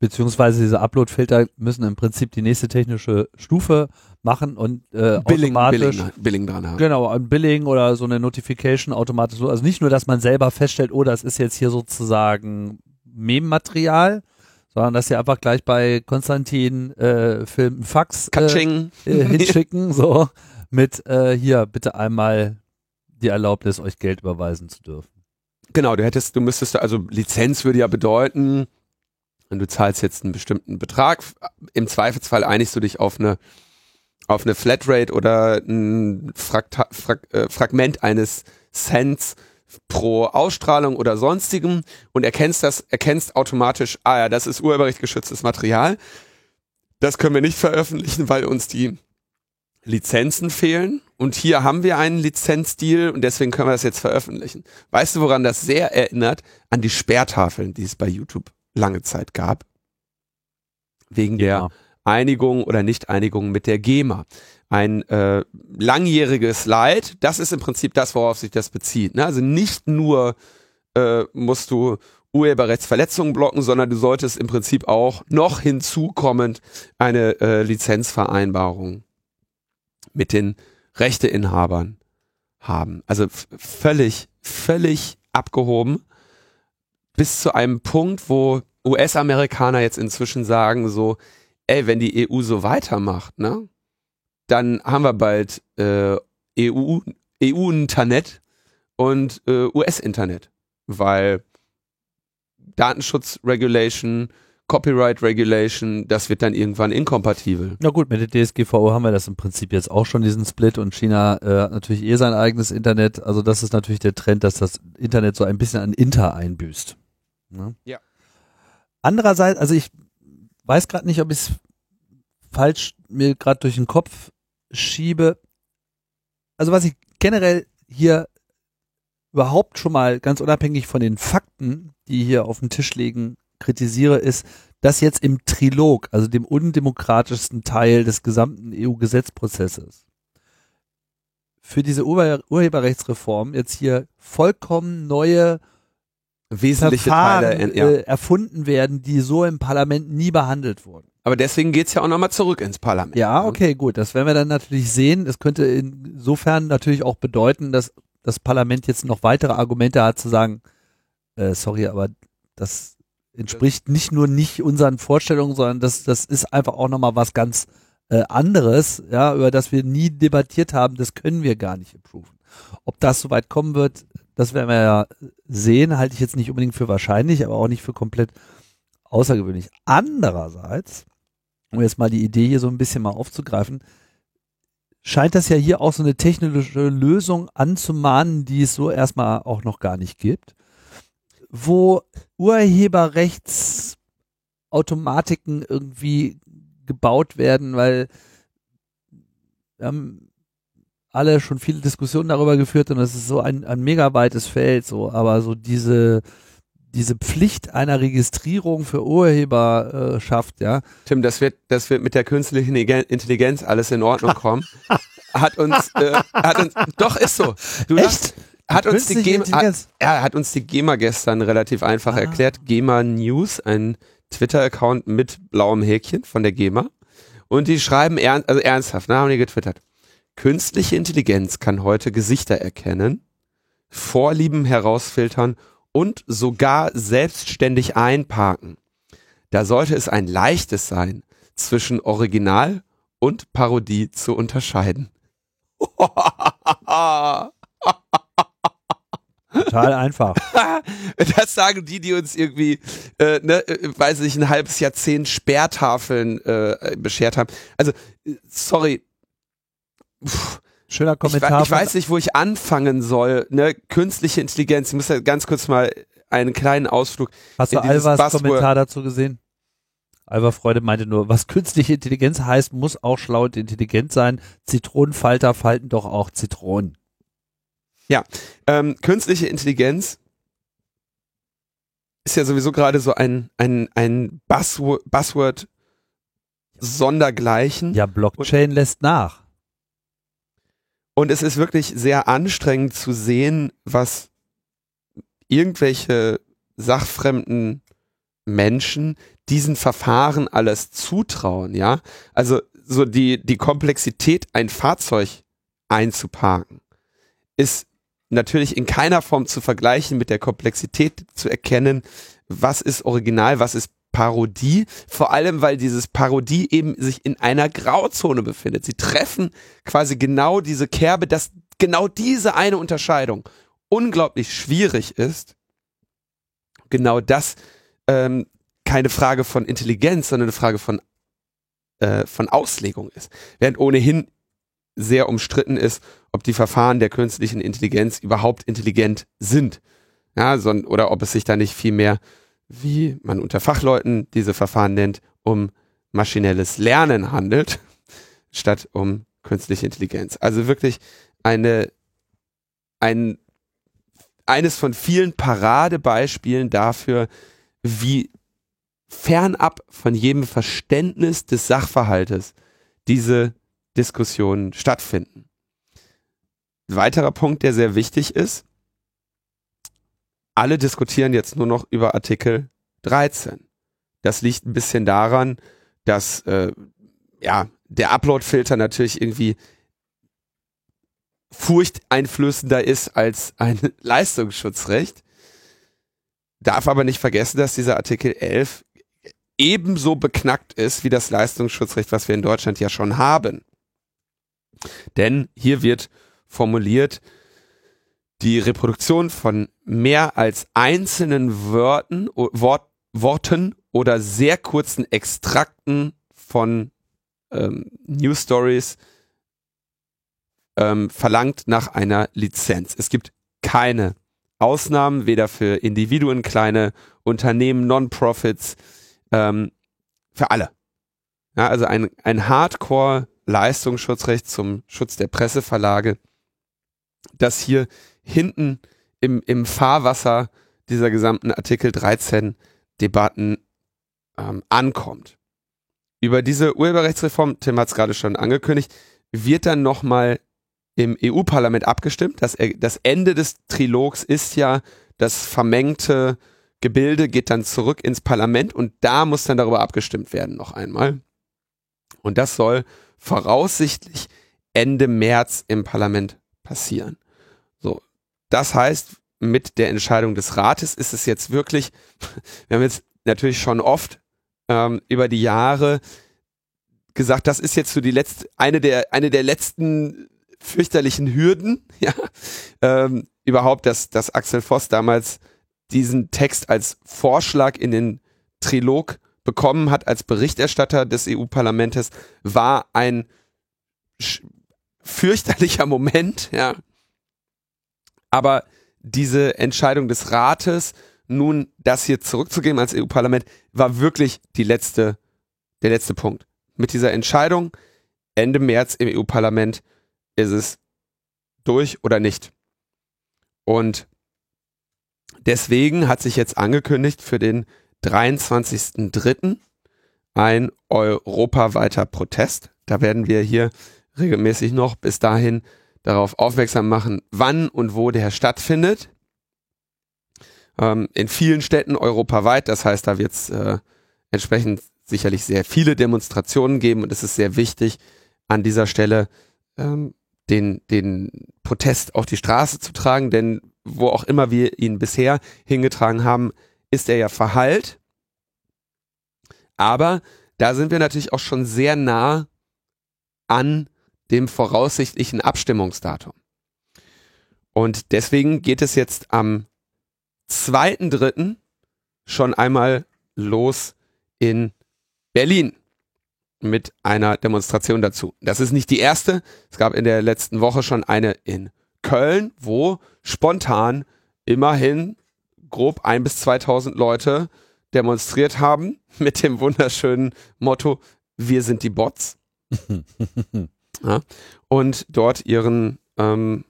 Beziehungsweise diese Upload-Filter müssen im Prinzip die nächste technische Stufe machen und äh, Billing, automatisch Billing, Billing dran haben. Genau, ein Billing oder so eine Notification automatisch. Also nicht nur, dass man selber feststellt, oh, das ist jetzt hier sozusagen Mem-Material, sondern dass sie einfach gleich bei Konstantin äh, Film Fax äh, äh, hinschicken, so mit äh, hier bitte einmal die Erlaubnis, euch Geld überweisen zu dürfen. Genau, du hättest, du müsstest, also Lizenz würde ja bedeuten, und du zahlst jetzt einen bestimmten Betrag. Im Zweifelsfall einigst du dich auf eine auf eine Flatrate oder ein Fragta Frag äh, Fragment eines Cents pro Ausstrahlung oder sonstigem und erkennst das, erkennst automatisch, ah ja, das ist urheberrechtgeschütztes Material. Das können wir nicht veröffentlichen, weil uns die Lizenzen fehlen. Und hier haben wir einen Lizenzdeal und deswegen können wir das jetzt veröffentlichen. Weißt du, woran das sehr erinnert? An die Sperrtafeln, die es bei YouTube lange Zeit gab. Wegen ja. der Einigung oder Nicht-Einigung mit der GEMA. Ein äh, langjähriges Leid, das ist im Prinzip das, worauf sich das bezieht. Ne? Also nicht nur äh, musst du Urheberrechtsverletzungen blocken, sondern du solltest im Prinzip auch noch hinzukommend eine äh, Lizenzvereinbarung mit den Rechteinhabern haben. Also völlig, völlig abgehoben bis zu einem Punkt, wo US-Amerikaner jetzt inzwischen sagen so, ey, wenn die EU so weitermacht, ne, dann haben wir bald äh, EU, EU-Internet und äh, US-Internet, weil Datenschutz-Regulation, Copyright Regulation, das wird dann irgendwann inkompatibel. Na gut, mit der DSGVO haben wir das im Prinzip jetzt auch schon, diesen Split und China äh, hat natürlich eh sein eigenes Internet. Also das ist natürlich der Trend, dass das Internet so ein bisschen an Inter einbüßt. Ne? Ja. Andererseits, also ich weiß gerade nicht, ob ich es falsch mir gerade durch den Kopf schiebe. Also was ich generell hier überhaupt schon mal ganz unabhängig von den Fakten, die hier auf dem Tisch liegen, kritisiere, ist, dass jetzt im Trilog, also dem undemokratischsten Teil des gesamten EU-Gesetzprozesses, für diese Ur Urheberrechtsreform jetzt hier vollkommen neue wesentliche Verfahren, Teile ja. äh, erfunden werden, die so im Parlament nie behandelt wurden. Aber deswegen geht's ja auch nochmal zurück ins Parlament. Ja, ne? okay, gut. Das werden wir dann natürlich sehen. Das könnte insofern natürlich auch bedeuten, dass das Parlament jetzt noch weitere Argumente hat zu sagen, äh, sorry, aber das entspricht nicht nur nicht unseren Vorstellungen, sondern das, das ist einfach auch nochmal was ganz äh, anderes, ja, über das wir nie debattiert haben, das können wir gar nicht approven. Ob das soweit kommen wird, das werden wir ja sehen, halte ich jetzt nicht unbedingt für wahrscheinlich, aber auch nicht für komplett außergewöhnlich. Andererseits, um jetzt mal die Idee hier so ein bisschen mal aufzugreifen, scheint das ja hier auch so eine technische Lösung anzumahnen, die es so erstmal auch noch gar nicht gibt, wo Urheberrechtsautomatiken irgendwie gebaut werden, weil wir haben alle schon viele Diskussionen darüber geführt und es ist so ein, ein mega weites Feld, so, aber so diese, diese Pflicht einer Registrierung für Urheberschaft, ja. Tim, das wird, das wird mit der künstlichen Intelligenz alles in Ordnung kommen. hat uns, äh, hat uns, doch ist so. Du Echt? hat uns die GEMA, hat, er hat uns die GEMA gestern relativ einfach ah. erklärt. GEMA News, ein Twitter-Account mit blauem Häkchen von der GEMA. Und die schreiben ernst, also ernsthaft, ne, haben die getwittert. Künstliche Intelligenz kann heute Gesichter erkennen, Vorlieben herausfiltern und sogar selbstständig einparken. Da sollte es ein leichtes sein, zwischen Original und Parodie zu unterscheiden. Total einfach. das sagen die, die uns irgendwie, äh, ne, äh, weiß ich, ein halbes Jahrzehnt Sperrtafeln äh, beschert haben. Also, sorry. Puh. Schöner Kommentar. Ich, ich, weiß nicht, wo ich anfangen soll. Ne? Künstliche Intelligenz. Ich muss ja ganz kurz mal einen kleinen Ausflug. Hast du Alvas Buzzword Kommentar dazu gesehen? Alva Freude meinte nur, was künstliche Intelligenz heißt, muss auch schlau und intelligent sein. Zitronenfalter falten doch auch Zitronen. Ja, ähm, künstliche Intelligenz ist ja sowieso gerade so ein, ein, ein Buzzword, Buzzword sondergleichen. Ja, Blockchain und, lässt nach. Und es ist wirklich sehr anstrengend zu sehen, was irgendwelche sachfremden Menschen diesen Verfahren alles zutrauen, ja? Also so die, die Komplexität, ein Fahrzeug einzuparken, ist natürlich in keiner Form zu vergleichen mit der Komplexität zu erkennen, was ist Original, was ist Parodie, vor allem weil dieses Parodie eben sich in einer Grauzone befindet. Sie treffen quasi genau diese Kerbe, dass genau diese eine Unterscheidung unglaublich schwierig ist. Genau das ähm, keine Frage von Intelligenz, sondern eine Frage von, äh, von Auslegung ist. Während ohnehin sehr umstritten ist, ob die Verfahren der künstlichen Intelligenz überhaupt intelligent sind. Ja, so, oder ob es sich da nicht viel mehr, wie man unter Fachleuten diese Verfahren nennt, um maschinelles Lernen handelt, statt um künstliche Intelligenz. Also wirklich eine, ein, eines von vielen Paradebeispielen dafür, wie fernab von jedem Verständnis des Sachverhaltes diese Diskussionen stattfinden. Ein weiterer Punkt, der sehr wichtig ist, alle diskutieren jetzt nur noch über Artikel 13. Das liegt ein bisschen daran, dass äh, ja, der Upload-Filter natürlich irgendwie furchteinflößender ist als ein Leistungsschutzrecht. Darf aber nicht vergessen, dass dieser Artikel 11 ebenso beknackt ist wie das Leistungsschutzrecht, was wir in Deutschland ja schon haben. Denn hier wird formuliert, die Reproduktion von mehr als einzelnen Wörtern, Wort, Worten oder sehr kurzen Extrakten von ähm, News Stories ähm, verlangt nach einer Lizenz. Es gibt keine Ausnahmen, weder für Individuen, kleine Unternehmen, Non-Profits, ähm, für alle. Ja, also ein, ein Hardcore-Leistungsschutzrecht zum Schutz der Presseverlage, das hier hinten im, im Fahrwasser dieser gesamten Artikel 13 Debatten ähm, ankommt. Über diese Urheberrechtsreform, Tim hat es gerade schon angekündigt, wird dann nochmal im EU-Parlament abgestimmt. Das, das Ende des Trilogs ist ja das vermengte Gebilde geht dann zurück ins Parlament und da muss dann darüber abgestimmt werden noch einmal. Und das soll voraussichtlich Ende März im Parlament passieren. Das heißt, mit der Entscheidung des Rates ist es jetzt wirklich, wir haben jetzt natürlich schon oft ähm, über die Jahre gesagt, das ist jetzt so die letzte, eine der, eine der letzten fürchterlichen Hürden, ja, ähm, überhaupt, dass, dass Axel Voss damals diesen Text als Vorschlag in den Trilog bekommen hat als Berichterstatter des EU-Parlamentes, war ein fürchterlicher Moment, ja. Aber diese Entscheidung des Rates, nun das hier zurückzugeben als EU-Parlament, war wirklich die letzte, der letzte Punkt. Mit dieser Entscheidung Ende März im EU-Parlament ist es durch oder nicht. Und deswegen hat sich jetzt angekündigt für den 23.03. ein europaweiter Protest. Da werden wir hier regelmäßig noch bis dahin darauf aufmerksam machen, wann und wo der stattfindet. Ähm, in vielen Städten europaweit, das heißt, da wird es äh, entsprechend sicherlich sehr viele Demonstrationen geben und es ist sehr wichtig, an dieser Stelle ähm, den, den Protest auf die Straße zu tragen, denn wo auch immer wir ihn bisher hingetragen haben, ist er ja verheilt. Aber da sind wir natürlich auch schon sehr nah an dem voraussichtlichen Abstimmungsdatum. Und deswegen geht es jetzt am 2.3. schon einmal los in Berlin mit einer Demonstration dazu. Das ist nicht die erste. Es gab in der letzten Woche schon eine in Köln, wo spontan immerhin grob ein bis 2000 Leute demonstriert haben mit dem wunderschönen Motto, wir sind die Bots. ja, und dort ihren, ähm,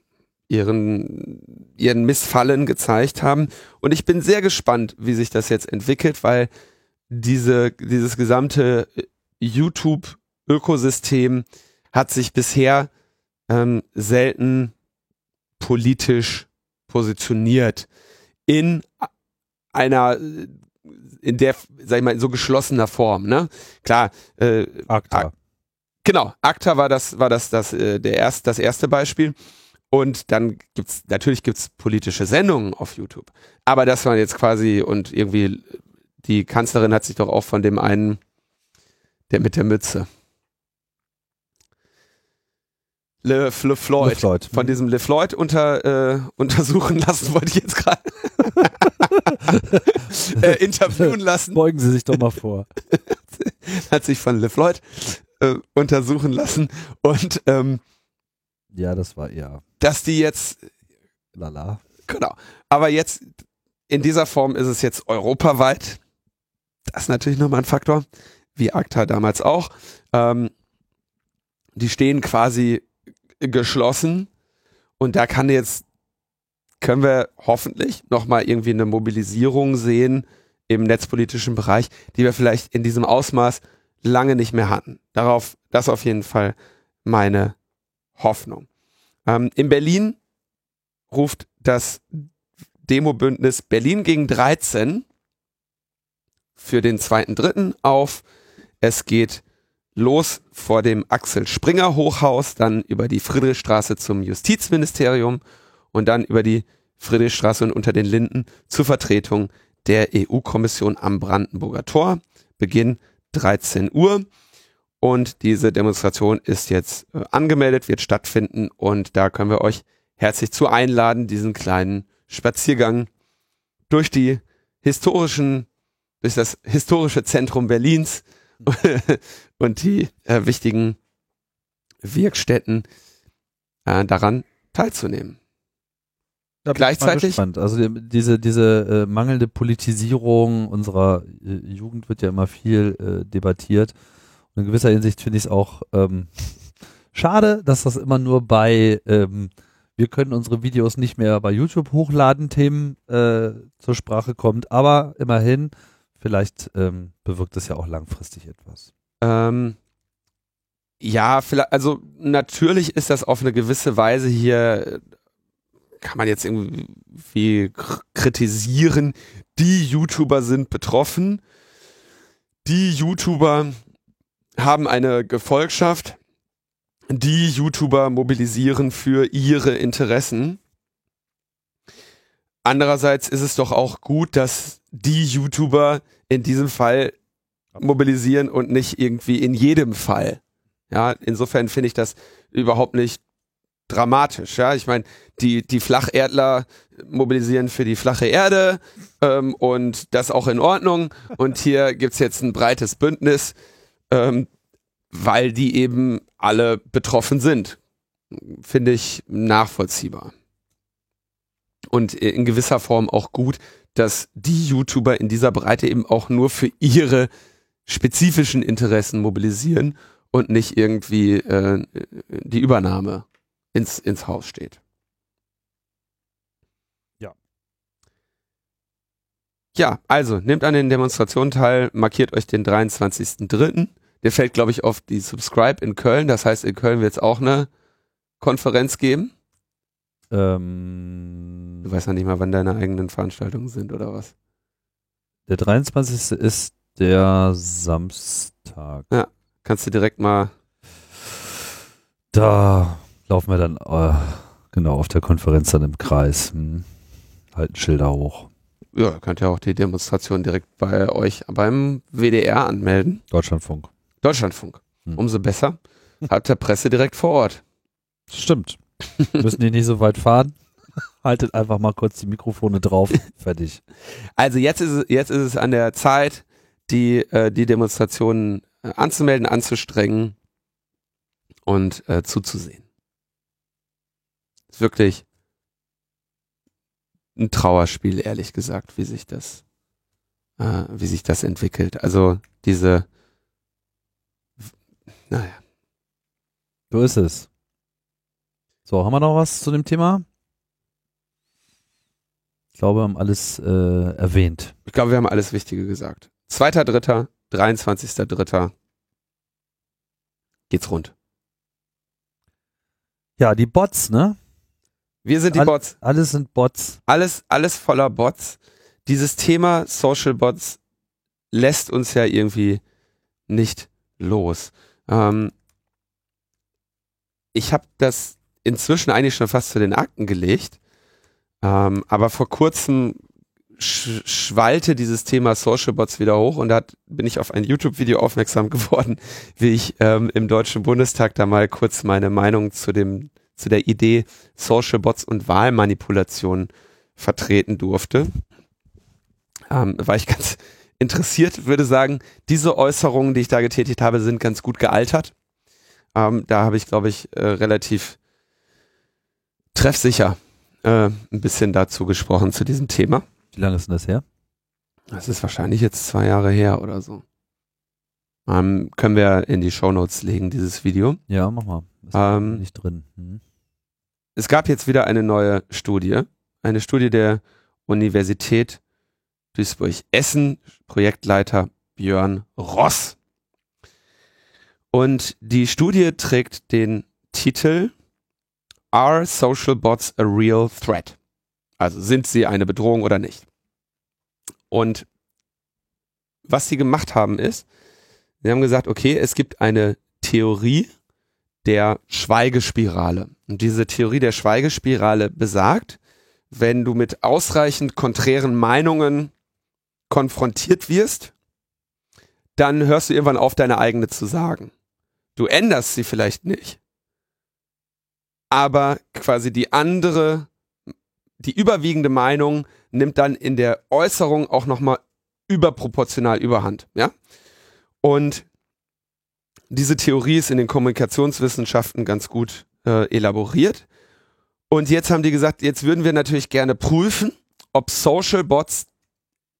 ihren, ihren Missfallen gezeigt haben. Und ich bin sehr gespannt, wie sich das jetzt entwickelt, weil diese, dieses gesamte YouTube-Ökosystem hat sich bisher ähm, selten politisch positioniert in einer in der sag ich mal in so geschlossener Form ne klar äh, ACTA. Genau ACTA war das war das das äh, der erst das erste Beispiel und dann gibt's natürlich gibt's politische Sendungen auf YouTube aber das war jetzt quasi und irgendwie die Kanzlerin hat sich doch auch von dem einen der mit der Mütze. Le, Le, Floyd, Le Floyd. Von diesem Le Floyd unter, äh, untersuchen lassen, wollte ich jetzt gerade. äh, interviewen lassen. Beugen Sie sich doch mal vor. Hat sich von Le Floyd äh, untersuchen lassen. Und ähm, Ja, das war eher dass die jetzt, lala. genau, aber jetzt in dieser Form ist es jetzt europaweit. Das ist natürlich nochmal ein Faktor wie ACTA damals auch. Ähm, die stehen quasi geschlossen und da kann jetzt, können wir hoffentlich nochmal irgendwie eine Mobilisierung sehen im netzpolitischen Bereich, die wir vielleicht in diesem Ausmaß lange nicht mehr hatten. Darauf, das auf jeden Fall meine Hoffnung. Ähm, in Berlin ruft das Demobündnis Berlin gegen 13 für den zweiten Dritten auf. Es geht los vor dem Axel Springer Hochhaus, dann über die Friedrichstraße zum Justizministerium und dann über die Friedrichstraße und unter den Linden zur Vertretung der EU-Kommission am Brandenburger Tor. Beginn 13 Uhr. Und diese Demonstration ist jetzt äh, angemeldet, wird stattfinden und da können wir euch herzlich zu einladen, diesen kleinen Spaziergang durch die historischen, durch das historische Zentrum Berlins und die äh, wichtigen Wirkstätten äh, daran teilzunehmen. Da Gleichzeitig-. Also die, diese, diese äh, mangelnde Politisierung unserer äh, Jugend wird ja immer viel äh, debattiert. Und in gewisser Hinsicht finde ich es auch ähm, schade, dass das immer nur bei ähm, wir können unsere Videos nicht mehr bei YouTube hochladen, Themen äh, zur Sprache kommt. Aber immerhin, vielleicht ähm, bewirkt es ja auch langfristig etwas. Ähm, ja, vielleicht, also natürlich ist das auf eine gewisse Weise hier, kann man jetzt irgendwie kritisieren, die YouTuber sind betroffen. Die YouTuber haben eine Gefolgschaft. Die YouTuber mobilisieren für ihre Interessen. Andererseits ist es doch auch gut, dass die YouTuber in diesem Fall mobilisieren und nicht irgendwie in jedem Fall. Ja, insofern finde ich das überhaupt nicht dramatisch. Ja, ich meine, die, die Flacherdler mobilisieren für die flache Erde ähm, und das auch in Ordnung. Und hier gibt's jetzt ein breites Bündnis, ähm, weil die eben alle betroffen sind. Finde ich nachvollziehbar. Und in gewisser Form auch gut, dass die YouTuber in dieser Breite eben auch nur für ihre spezifischen Interessen mobilisieren und nicht irgendwie äh, die Übernahme ins, ins Haus steht. Ja. Ja, also nehmt an den Demonstrationen teil, markiert euch den 23.03. Der fällt, glaube ich, auf die Subscribe in Köln. Das heißt, in Köln wird es auch eine Konferenz geben. Ähm, du weißt ja nicht mal, wann deine eigenen Veranstaltungen sind oder was. Der 23. ist der Samstag. Ja, kannst du direkt mal. Da laufen wir dann äh, genau auf der Konferenz dann im Kreis. Hm. Halten Schilder hoch. Ja, könnt ihr auch die Demonstration direkt bei euch beim WDR anmelden. Deutschlandfunk. Deutschlandfunk. Hm. Umso besser. Habt ihr Presse direkt vor Ort. Stimmt. Müssen die nicht so weit fahren? Haltet einfach mal kurz die Mikrofone drauf. Fertig. Also jetzt ist es, jetzt ist es an der Zeit, die, äh, die Demonstrationen äh, anzumelden, anzustrengen und äh, zuzusehen. Wirklich ein Trauerspiel, ehrlich gesagt, wie sich das, äh, wie sich das entwickelt. Also diese, naja, So ist es. So, haben wir noch was zu dem Thema? Ich glaube, wir haben alles äh, erwähnt. ich glaube, wir haben alles Wichtige gesagt. Zweiter, dritter, 23.3. geht's rund. Ja, die Bots, ne? Wir sind die All- Bots. Alles sind Bots. alles, alles voller Bots. Dieses Thema Social Bots lässt uns ja irgendwie nicht los. Ähm, ich habe das inzwischen eigentlich schon fast zu den Akten gelegt, ähm, aber vor kurzem sch schwallte dieses Thema Social Bots wieder hoch und da bin ich auf ein YouTube-Video aufmerksam geworden, wie ich ähm, im Deutschen Bundestag da mal kurz meine Meinung zu dem zu der Idee Social Bots und Wahlmanipulation vertreten durfte. Ähm, war ich ganz interessiert, würde sagen, diese Äußerungen, die ich da getätigt habe, sind ganz gut gealtert. Ähm, da habe ich, glaube ich, äh, relativ treffsicher äh, ein bisschen dazu gesprochen zu diesem Thema. Wie lange ist denn das her? Das ist wahrscheinlich jetzt zwei Jahre her oder so. Ähm, können wir in die Shownotes legen, dieses Video. Ja, mach mal. Ist Ähm, nicht drin. Hm. Es gab jetzt wieder eine neue Studie, eine Studie der Universität Duisburg-Essen, Projektleiter Björn Ross. Und die Studie trägt den Titel Are Social Bots a Real Threat? Also sind sie eine Bedrohung oder nicht? Und was sie gemacht haben ist, sie haben gesagt, okay, es gibt eine Theorie der Schweigespirale. Und diese Theorie der Schweigespirale besagt, wenn du mit ausreichend konträren Meinungen konfrontiert wirst, dann hörst du irgendwann auf, deine eigene zu sagen. Du änderst sie vielleicht nicht, aber quasi die andere, die überwiegende Meinung nimmt dann in der Äußerung auch nochmal überproportional überhand, ja? Und diese Theorie ist in den Kommunikationswissenschaften ganz gut äh, elaboriert. Und jetzt haben die gesagt, jetzt würden wir natürlich gerne prüfen, ob Social Bots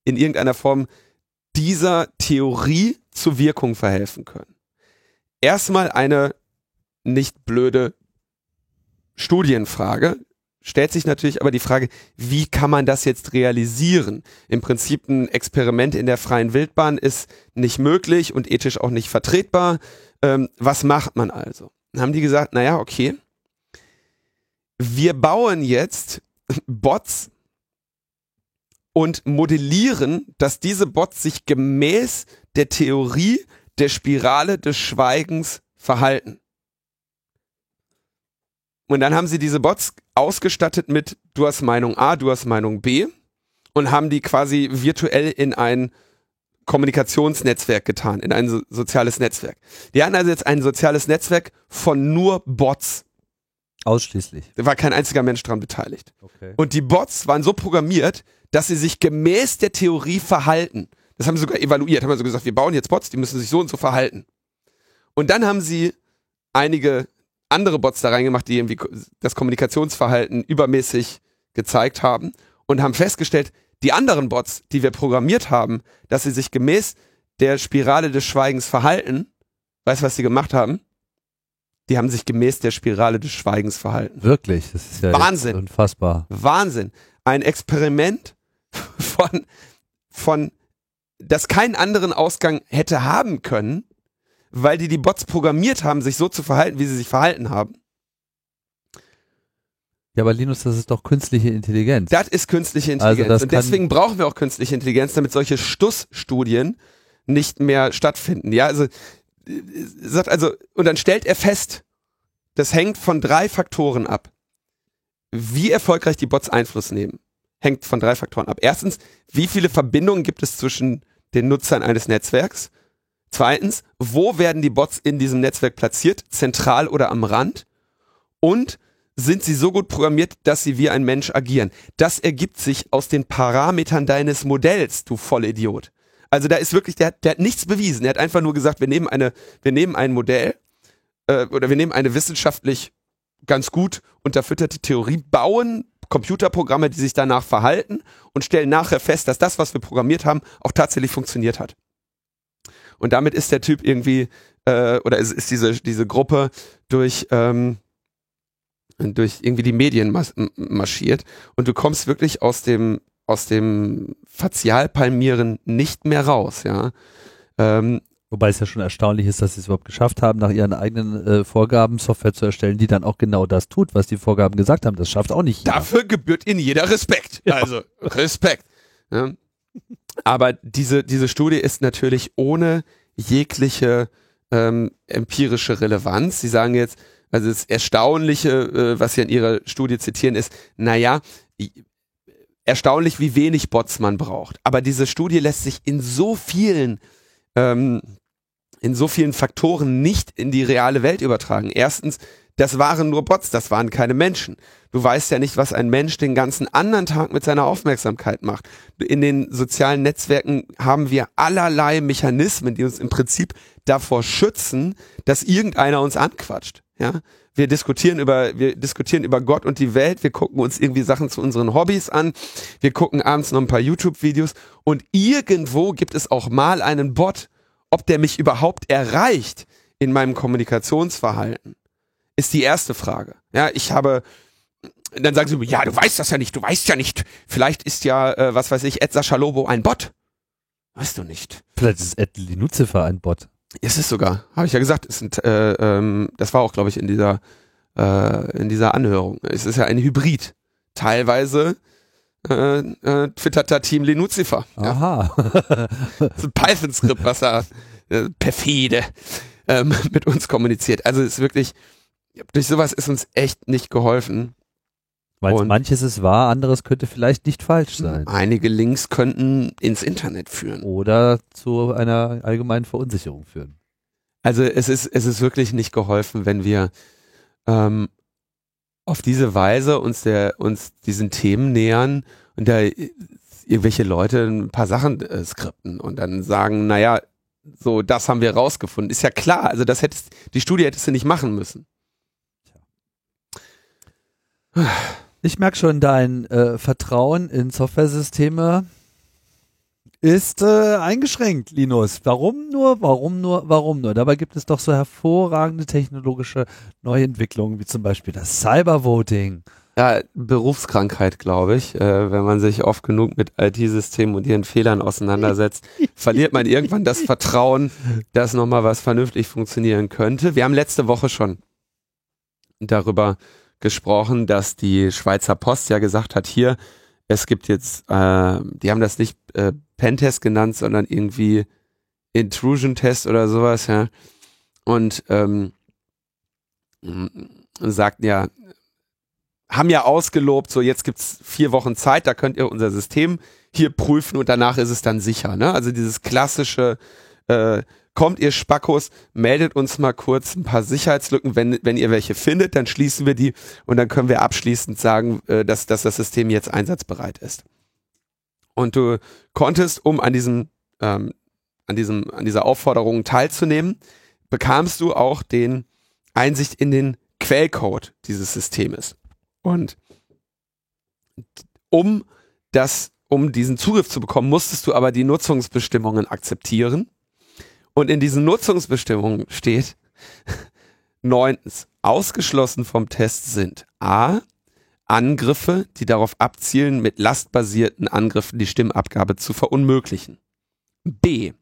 in irgendeiner Form dieser Theorie zur Wirkung verhelfen können. Erstmal eine nicht blöde Studienfrage. Stellt sich natürlich aber die Frage, wie kann man das jetzt realisieren? Im Prinzip ein Experiment in der freien Wildbahn ist nicht möglich und ethisch auch nicht vertretbar. Ähm, was macht man also? Haben die gesagt, naja, okay, wir bauen jetzt Bots und modellieren, dass diese Bots sich gemäß der Theorie der Spirale des Schweigens verhalten. Und dann haben sie diese Bots ausgestattet mit, du hast Meinung A, du hast Meinung B und haben die quasi virtuell in ein Kommunikationsnetzwerk getan, in ein so soziales Netzwerk. Die hatten also jetzt ein soziales Netzwerk von nur Bots. Ausschließlich. Da war kein einziger Mensch dran beteiligt. Okay. Und die Bots waren so programmiert, dass sie sich gemäß der Theorie verhalten. Das haben sie sogar evaluiert, haben also gesagt, wir bauen jetzt Bots, die müssen sich so und so verhalten. Und dann haben sie einige andere Bots da reingemacht, die irgendwie das Kommunikationsverhalten übermäßig gezeigt haben und haben festgestellt, die anderen Bots, die wir programmiert haben, dass sie sich gemäß der Spirale des Schweigens verhalten, weißt du, was sie gemacht haben? Die haben sich gemäß der Spirale des Schweigens verhalten. Wirklich, das ist ja Wahnsinn. unfassbar. Wahnsinn. Ein Experiment von von, das keinen anderen Ausgang hätte haben können, weil die die Bots programmiert haben, sich so zu verhalten, wie sie sich verhalten haben. Ja, aber Linus, das ist doch künstliche Intelligenz. Das ist künstliche Also Intelligenz. das und deswegen brauchen wir auch künstliche Intelligenz, damit solche Stussstudien nicht mehr stattfinden. Ja, also, äh, sagt also, und dann stellt er fest, das hängt von drei Faktoren ab. Wie erfolgreich die Bots Einfluss nehmen, hängt von drei Faktoren ab. Erstens, wie viele Verbindungen gibt es zwischen den Nutzern eines Netzwerks? Zweitens, wo werden die Bots in diesem Netzwerk platziert? Zentral oder am Rand? Und sind sie so gut programmiert, dass sie wie ein Mensch agieren? Das ergibt sich aus den Parametern deines Modells, du Vollidiot. Also da ist wirklich, der, hat- der hat nichts bewiesen. Er hat einfach nur gesagt, wir nehmen eine, wir nehmen ein Modell äh, oder wir nehmen eine wissenschaftlich ganz gut unterfütterte Theorie, bauen Computerprogramme, die sich danach verhalten und stellen nachher fest, dass das, was wir programmiert haben, auch tatsächlich funktioniert hat. Und damit ist der Typ irgendwie, äh, oder ist, ist diese, diese Gruppe durch, ähm, durch irgendwie die Medien mas marschiert und du kommst wirklich aus dem, aus dem Fazialpalmieren nicht mehr raus, ja. Ähm, Wobei es ja schon erstaunlich ist, dass sie es überhaupt geschafft haben, nach ihren eigenen äh, Vorgaben Software zu erstellen, die dann auch genau das tut, was die Vorgaben gesagt haben. Das schafft auch nicht jeder. Dafür gebührt ihnen jeder Respekt. Also Respekt. Ja. Aber diese, diese Studie ist natürlich ohne jegliche ähm, empirische Relevanz. Sie sagen jetzt, also das Erstaunliche, äh, was Sie in Ihrer Studie zitieren, ist, naja, erstaunlich, wie wenig Bots man braucht. Aber diese Studie lässt sich in so vielen ähm, in so vielen Faktoren nicht in die reale Welt übertragen. Erstens, das waren nur Bots, das waren keine Menschen. Du weißt ja nicht, was ein Mensch den ganzen anderen Tag mit seiner Aufmerksamkeit macht. In den sozialen Netzwerken haben wir allerlei Mechanismen, die uns im Prinzip davor schützen, dass irgendeiner uns anquatscht. Ja, wir diskutieren über, wir diskutieren über Gott und die Welt. Wir gucken uns irgendwie Sachen zu unseren Hobbys an. Wir gucken abends noch ein paar YouTube-Videos und irgendwo gibt es auch mal einen Bot. Ob der mich überhaupt erreicht in meinem Kommunikationsverhalten, ist die erste Frage. Ja, ich habe, dann sagen sie mir, ja, du weißt das ja nicht, du weißt ja nicht. Vielleicht ist ja, äh, was weiß ich, Ed Sachalobo ein Bot. Weißt du nicht. Vielleicht ist Ed Linuzifer ein Bot. Ist es sogar, habe ich ja gesagt. Es sind, äh, ähm, das war auch, glaube ich, in dieser, äh, in dieser Anhörung. Es ist ja ein Hybrid. Teilweise äh, äh, twittert da Team Lenuzifer. Ja. Aha. Das ist ein Python-Skript, was da äh, perfide ähm, mit uns kommuniziert. Also es ist wirklich, durch sowas ist uns echt nicht geholfen. Weil manches ist wahr, anderes könnte vielleicht nicht falsch sein. Einige Links könnten ins Internet führen. Oder zu einer allgemeinen Verunsicherung führen. Also es ist, es ist wirklich nicht geholfen, wenn wir ähm, auf diese Weise uns der, uns diesen Themen nähern und da irgendwelche Leute ein paar Sachen äh, skripten und dann sagen, naja, so, das haben wir rausgefunden. Ist ja klar, also das hättest, die Studie hättest du nicht machen müssen. Ich merke schon, dein äh, Vertrauen in Softwaresysteme ist äh, eingeschränkt, Linus. Warum nur, warum nur, warum nur? Dabei gibt es doch so hervorragende technologische Neuentwicklungen, wie zum Beispiel das Cybervoting. Ja, Berufskrankheit, glaube ich. Äh, wenn man sich oft genug mit IT-Systemen und ihren Fehlern auseinandersetzt, verliert man irgendwann das Vertrauen, dass nochmal was vernünftig funktionieren könnte. Wir haben letzte Woche schon darüber gesprochen, dass die Schweizer Post ja gesagt hat, hier, es gibt jetzt, äh, die haben das nicht äh, Pentest genannt, sondern irgendwie Intrusion-Test oder sowas, ja. Und ähm, sagten ja, haben ja ausgelobt, so jetzt gibt's vier Wochen Zeit, da könnt ihr unser System hier prüfen und danach ist es dann sicher. Ne? Also dieses klassische, äh, kommt ihr Spackos, meldet uns mal kurz ein paar Sicherheitslücken, wenn, wenn ihr welche findet, dann schließen wir die und dann können wir abschließend sagen, äh, dass, dass das System jetzt einsatzbereit ist. Und du konntest, um an diesem, ähm, an diesem, an dieser Aufforderung teilzunehmen, bekamst du auch den Einsicht in den Quellcode dieses Systems. Und um das, um diesen Zugriff zu bekommen, musstest du aber die Nutzungsbestimmungen akzeptieren. Und in diesen Nutzungsbestimmungen steht, neuntens, ausgeschlossen vom Test sind A, Angriffe, die darauf abzielen, mit lastbasierten Angriffen die Stimmabgabe zu verunmöglichen. B.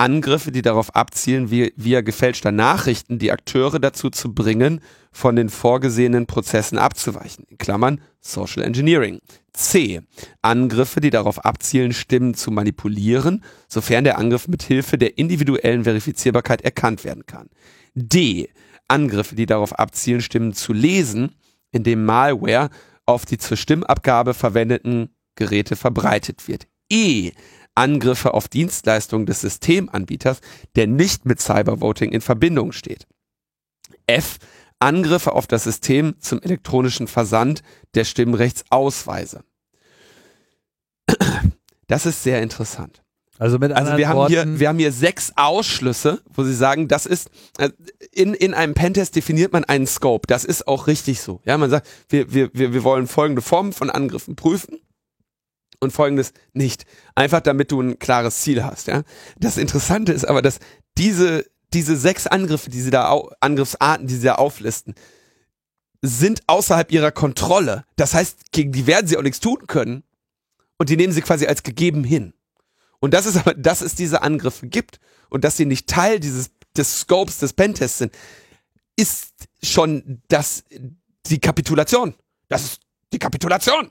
Angriffe, die darauf abzielen, via, via gefälschter Nachrichten die Akteure dazu zu bringen, von den vorgesehenen Prozessen abzuweichen. In Klammern Social Engineering. C. Angriffe, die darauf abzielen, Stimmen zu manipulieren, sofern der Angriff mit Hilfe der individuellen Verifizierbarkeit erkannt werden kann. D. Angriffe, die darauf abzielen, Stimmen zu lesen, indem Malware auf die zur Stimmabgabe verwendeten Geräte verbreitet wird. E. Angriffe auf Dienstleistungen des Systemanbieters, der nicht mit Cybervoting in Verbindung steht. F. Angriffe auf das System zum elektronischen Versand der Stimmrechtsausweise. Das ist sehr interessant. Also mit Also wir haben Worten, hier, wir haben hier sechs Ausschlüsse, wo sie sagen, das ist äh, in in einem Pentest definiert man einen Scope. Das ist auch richtig so. Ja, man sagt, wir wir, wir wollen folgende Formen von Angriffen prüfen und folgendes nicht. Einfach damit du ein klares Ziel hast. Ja, das Interessante ist aber, dass diese diese sechs Angriffe, die sie da Angriffsarten, die sie da auflisten, sind außerhalb ihrer Kontrolle. Das heißt, gegen die werden sie auch nichts tun können und die nehmen sie quasi als gegeben hin. Und das ist aber, dass es diese Angriffe gibt und dass sie nicht Teil dieses des Scopes des Pentests sind, ist schon das die Kapitulation. Das ist die Kapitulation.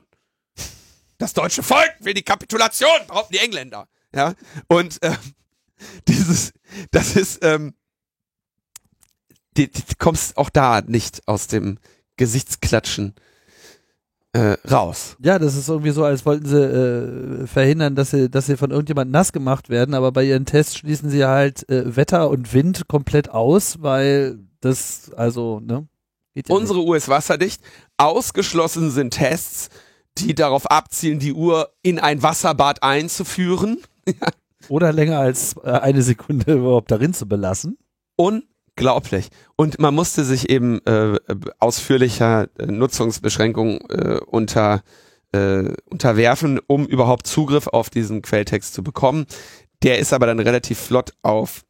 Das deutsche Volk will die Kapitulation, brauchen die Engländer. Ja und äh, dieses, das ist, ähm, du kommst auch da nicht aus dem Gesichtsklatschen äh, raus. ja, das ist irgendwie so, als wollten sie äh, verhindern, dass sie, dass sie von irgendjemand nass gemacht werden, aber bei ihren Tests schließen sie halt äh, Wetter und Wind komplett aus, weil das, also, ne? Ja Unsere Uhr ist wasserdicht. Ausgeschlossen sind Tests, die darauf abzielen, die Uhr in ein Wasserbad einzuführen. Oder länger als äh, eine Sekunde überhaupt darin zu belassen. Unglaublich. Und man musste sich eben äh, ausführlicher äh, Nutzungsbeschränkungen äh, unter, äh, unterwerfen, um überhaupt Zugriff auf diesen Quelltext zu bekommen. Der ist aber dann relativ flott auf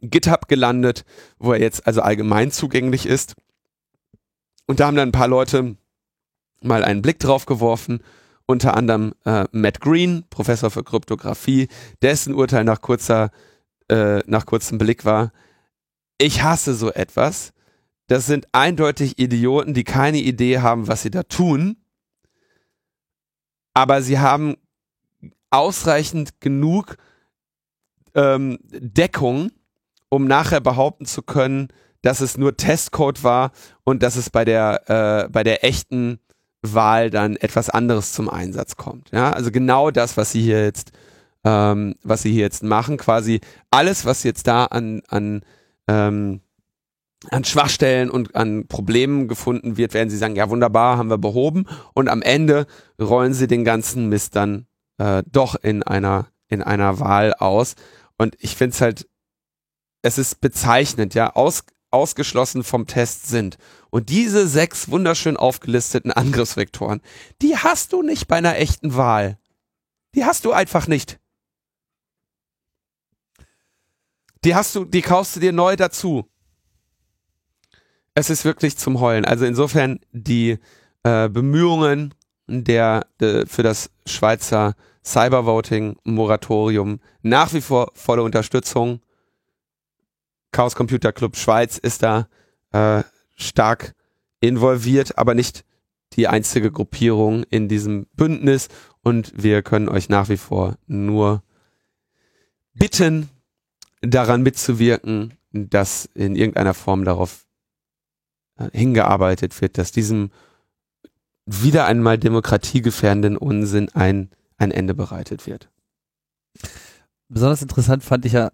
GitHub gelandet, wo er jetzt also allgemein zugänglich ist. Und da haben dann ein paar Leute mal einen Blick drauf geworfen, unter anderem äh, Matt Green, Professor für Kryptographie, dessen Urteil nach kurzer, äh, nach kurzem Blick war, ich hasse so etwas. Das sind eindeutig Idioten, die keine Idee haben, was sie da tun. Aber sie haben ausreichend genug ähm, Deckung, um nachher behaupten zu können, dass es nur Testcode war und dass es bei der, äh, bei der echten Wahl dann etwas anderes zum Einsatz kommt. Ja, also genau das, was sie hier jetzt, ähm, was sie hier jetzt machen, quasi alles, was jetzt da an, an ähm, an Schwachstellen und an Problemen gefunden wird, werden sie sagen, ja wunderbar, haben wir behoben. Und am Ende rollen sie den ganzen Mist dann äh, doch in einer in einer Wahl aus. Und ich finde es halt, es ist bezeichnend, ja, aus, ausgeschlossen vom Test sind und diese sechs wunderschön aufgelisteten Angriffsvektoren, die hast du nicht bei einer echten Wahl, die hast du einfach nicht. Die hast du, die kaufst du dir neu dazu. Es ist wirklich zum Heulen. Also insofern die äh, Bemühungen der, der für das Schweizer Cybervoting-Moratorium nach wie vor volle Unterstützung. Chaos Computer Club Schweiz ist da äh, stark involviert, aber nicht die einzige Gruppierung in diesem Bündnis. Und wir können euch nach wie vor nur bitten, daran mitzuwirken, dass in irgendeiner Form darauf äh, hingearbeitet wird, dass diesem wieder einmal demokratiegefährdenden Unsinn ein, ein Ende bereitet wird. Besonders interessant fand ich ja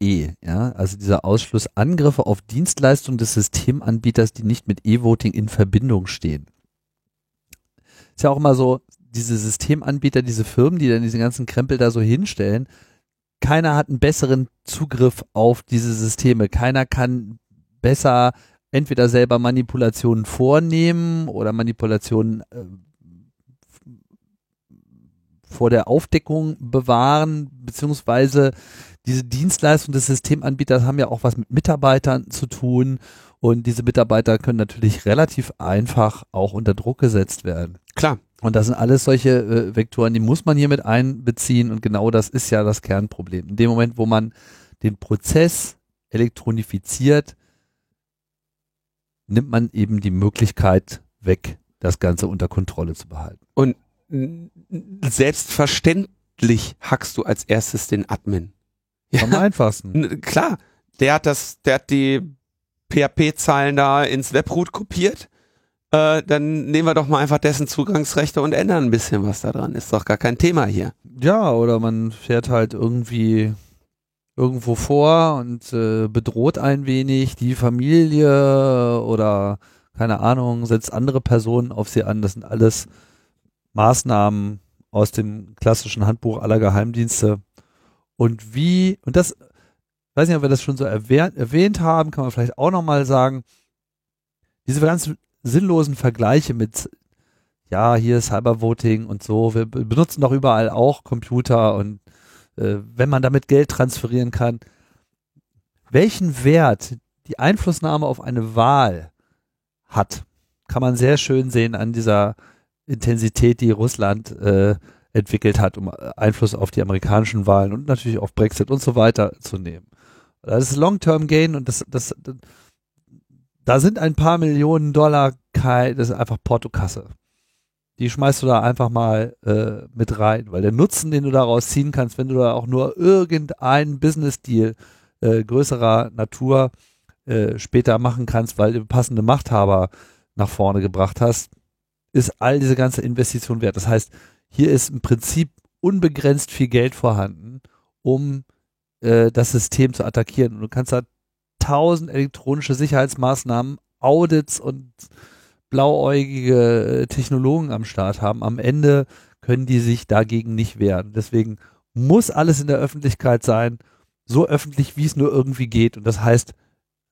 E, ja, also dieser Ausschluss Angriffe auf Dienstleistungen des Systemanbieters, die nicht mit E-Voting in Verbindung stehen. Ist ja auch immer so, diese Systemanbieter, diese Firmen, die dann diesen ganzen Krempel da so hinstellen, keiner hat einen besseren Zugriff auf diese Systeme. Keiner kann besser entweder selber Manipulationen vornehmen oder Manipulationen äh, vor der Aufdeckung bewahren, beziehungsweise diese Dienstleistung des Systemanbieters haben ja auch was mit Mitarbeitern zu tun und diese Mitarbeiter können natürlich relativ einfach auch unter Druck gesetzt werden. Klar. Und das sind alles solche äh, Vektoren, die muss man hier mit einbeziehen und genau das ist ja das Kernproblem. In dem Moment, wo man den Prozess elektronifiziert, nimmt man eben die Möglichkeit weg, das Ganze unter Kontrolle zu behalten. Und selbstverständlich hackst du als erstes den Admin. Ja. Am einfachsten. Klar, der hat das, der hat die PHP-Zahlen da ins Webroot kopiert. Äh, dann nehmen wir doch mal einfach dessen Zugangsrechte und ändern ein bisschen was daran. Ist doch gar kein Thema hier. Ja, oder man fährt halt irgendwie irgendwo vor und äh, bedroht ein wenig die Familie oder keine Ahnung, setzt andere Personen auf sie an. Das sind alles Maßnahmen aus dem klassischen Handbuch aller Geheimdienste. Und wie, und das, weiß nicht, ob wir das schon so erwähnt, erwähnt haben, kann man vielleicht auch nochmal sagen, diese ganz sinnlosen Vergleiche mit, ja, hier ist Cybervoting und so, wir benutzen doch überall auch Computer und äh, wenn man damit Geld transferieren kann, welchen Wert die Einflussnahme auf eine Wahl hat, kann man sehr schön sehen an dieser Intensität, die Russland äh, entwickelt hat, um Einfluss auf die amerikanischen Wahlen und natürlich auf Brexit und so weiter zu nehmen. Das ist Long-Term Gain und das, das, das, da sind ein paar Millionen Dollar, das ist einfach Portokasse. Die schmeißt du da einfach mal äh, mit rein, weil der Nutzen, den du daraus ziehen kannst, wenn du da auch nur irgendeinen Business-Deal äh, größerer Natur äh, später machen kannst, weil du passende Machthaber nach vorne gebracht hast, ist all diese ganze Investition wert. Das heißt, hier ist im Prinzip unbegrenzt viel Geld vorhanden, um äh, das System zu attackieren. Und du kannst da tausend elektronische Sicherheitsmaßnahmen, Audits und blauäugige äh, Technologen am Start haben. Am Ende können die sich dagegen nicht wehren. Deswegen muss alles in der Öffentlichkeit sein, so öffentlich, wie es nur irgendwie geht. Und das heißt,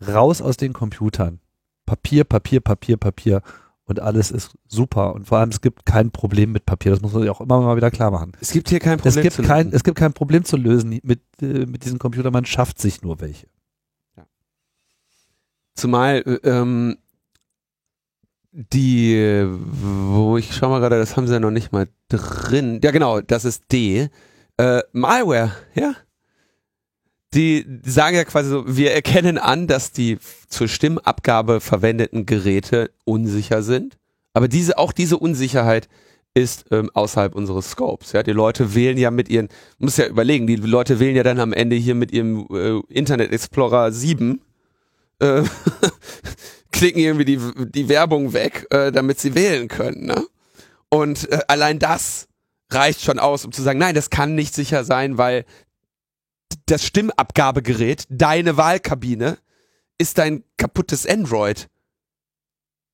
raus aus den Computern. Papier, Papier, Papier, Papier und alles ist super. Und vor allem, es gibt kein Problem mit Papier. Das muss man sich auch immer mal wieder klar machen. Es gibt hier kein Problem es gibt zu kein, lösen. Es gibt kein Problem zu lösen mit, äh, mit diesem Computer. Man schafft sich nur welche. Ja. Zumal äh, ähm, die, wo ich schau mal gerade, das haben sie ja noch nicht mal drin. Ja, genau, das ist D. Äh, Malware, ja die sagen ja quasi so, wir erkennen an, dass die zur Stimmabgabe verwendeten Geräte unsicher sind. Aber diese, auch diese Unsicherheit ist ähm, außerhalb unseres Scopes. Ja, die Leute wählen ja mit ihren, muss ja überlegen, die Leute wählen ja dann am Ende hier mit ihrem äh, Internet Explorer 7, äh, klicken irgendwie die, die Werbung weg, äh, damit sie wählen können. Ne? Und äh, allein das reicht schon aus, um zu sagen, nein, das kann nicht sicher sein, weil das Stimmabgabegerät, deine Wahlkabine, ist dein kaputtes Android.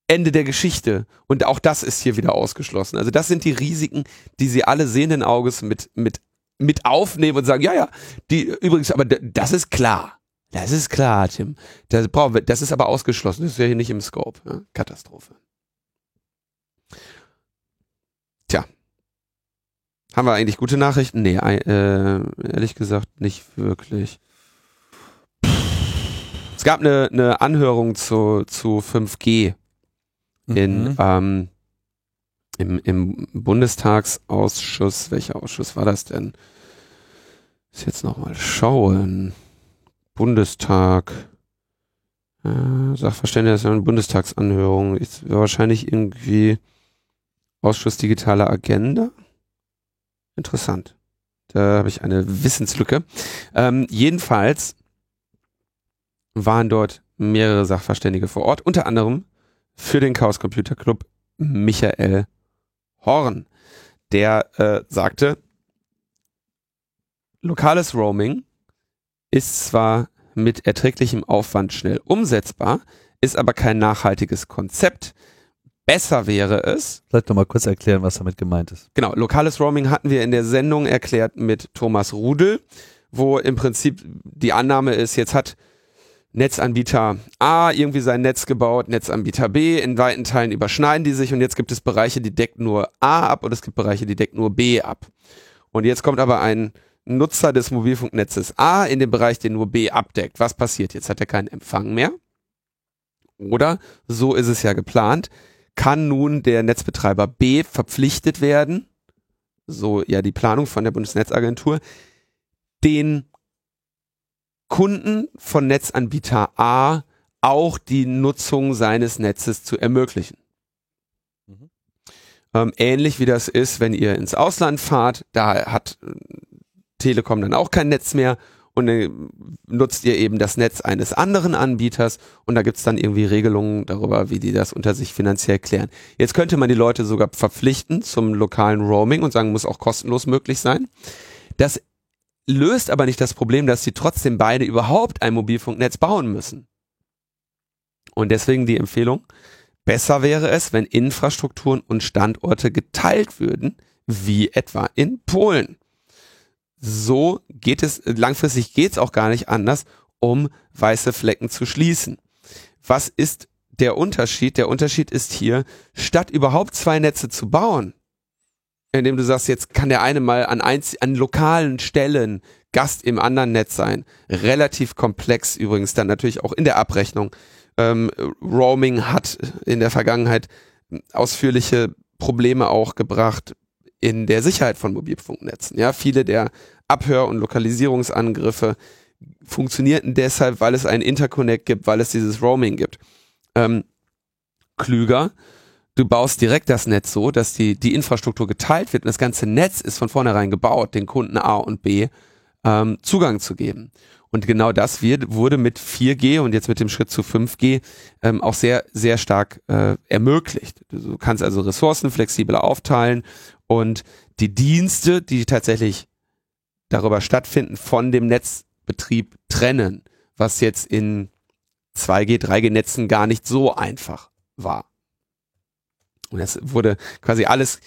Ende der Geschichte. Und auch das ist hier wieder ausgeschlossen. Also das sind die Risiken, die sie alle sehenden Auges mit, mit, mit aufnehmen und sagen, ja, ja, die, übrigens, aber das ist klar. Das ist klar, Tim. Das, brauchen wir, das ist aber ausgeschlossen. Das ist ja hier nicht im Scope. Ja? Katastrophe. Haben wir eigentlich gute Nachrichten? Nee, äh, ehrlich gesagt nicht wirklich. Es gab eine, eine Anhörung zu, zu 5G in, mhm. ähm, im, im Bundestagsausschuss. Welcher Ausschuss war das denn? Muss jetzt nochmal schauen. Bundestag. Äh, Sachverständiger eine Bundestagsanhörung. Ist wahrscheinlich irgendwie Ausschuss digitale Agenda. Interessant. Da habe ich eine Wissenslücke. Ähm, jedenfalls waren dort mehrere Sachverständige vor Ort, unter anderem für den Chaos Computer Club Michael Horn, der äh, sagte, lokales Roaming ist zwar mit erträglichem Aufwand schnell umsetzbar, ist aber kein nachhaltiges Konzept, Besser wäre es. Vielleicht nochmal kurz erklären, was damit gemeint ist. Genau, lokales Roaming hatten wir in der Sendung erklärt mit Thomas Rudel, wo im Prinzip die Annahme ist, jetzt hat Netzanbieter A irgendwie sein Netz gebaut, Netzanbieter B, in weiten Teilen überschneiden die sich und jetzt gibt es Bereiche, die deckt nur A ab und es gibt Bereiche, die deckt nur B ab. Und jetzt kommt aber ein Nutzer des Mobilfunknetzes A in den Bereich, den nur B abdeckt. Was passiert? Jetzt hat er keinen Empfang mehr. Oder, so ist es ja geplant, kann nun der Netzbetreiber B verpflichtet werden, so ja die Planung von der Bundesnetzagentur, den Kunden von Netzanbieter A auch die Nutzung seines Netzes zu ermöglichen. Mhm. Ähm, ähnlich wie das ist, wenn ihr ins Ausland fahrt, da hat äh, Telekom dann auch kein Netz mehr und nutzt ihr eben das Netz eines anderen Anbieters und da gibt's dann irgendwie Regelungen darüber, wie die das unter sich finanziell klären. Jetzt könnte man die Leute sogar verpflichten zum lokalen Roaming und sagen, muss auch kostenlos möglich sein. Das löst aber nicht das Problem, dass sie trotzdem beide überhaupt ein Mobilfunknetz bauen müssen. Und deswegen die Empfehlung, besser wäre es, wenn Infrastrukturen und Standorte geteilt würden, wie etwa in Polen. So geht es, langfristig geht es auch gar nicht anders, um weiße Flecken zu schließen. Was ist der Unterschied? Der Unterschied ist hier, statt überhaupt zwei Netze zu bauen, indem du sagst, jetzt kann der eine mal an, einz an lokalen Stellen Gast im anderen Netz sein. Relativ komplex übrigens dann natürlich auch in der Abrechnung. Ähm, Roaming hat in der Vergangenheit ausführliche Probleme auch gebracht in der Sicherheit von Mobilfunknetzen. Ja, viele der Abhör- und Lokalisierungsangriffe funktionierten deshalb, weil es einen Interconnect gibt, weil es dieses Roaming gibt. Ähm, klüger du baust direkt das Netz so, dass die, die Infrastruktur geteilt wird und das ganze Netz ist von vornherein gebaut, den Kunden A und B ähm, Zugang zu geben. Und genau das wird, wurde mit 4G und jetzt mit dem Schritt zu 5G ähm, auch sehr, sehr stark äh, ermöglicht. Du kannst also Ressourcen flexibel aufteilen und die Dienste, die tatsächlich darüber stattfinden, von dem Netzbetrieb trennen, was jetzt in 2G, 3G-Netzen gar nicht so einfach war. Und es wurde quasi alles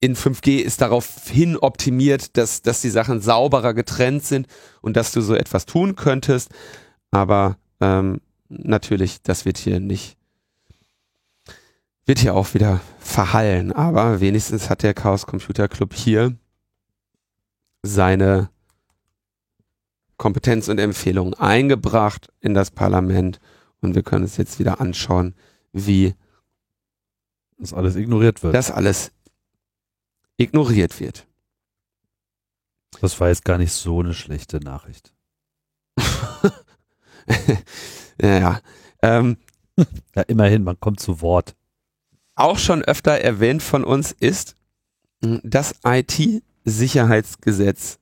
in 5G ist darauf hin optimiert, dass, dass die Sachen sauberer getrennt sind und dass du so etwas tun könntest. Aber ähm, natürlich, das wird hier nicht, wird hier auch wieder verhallen. Aber wenigstens hat der Chaos Computer Club hier seine Kompetenz und Empfehlungen eingebracht in das Parlament und wir können uns jetzt wieder anschauen, wie dass alles ignoriert wird. Dass alles ignoriert wird. Das war jetzt gar nicht so eine schlechte Nachricht. ja, ähm, ja, immerhin, man kommt zu Wort. Auch schon öfter erwähnt von uns ist das IT-Sicherheitsgesetz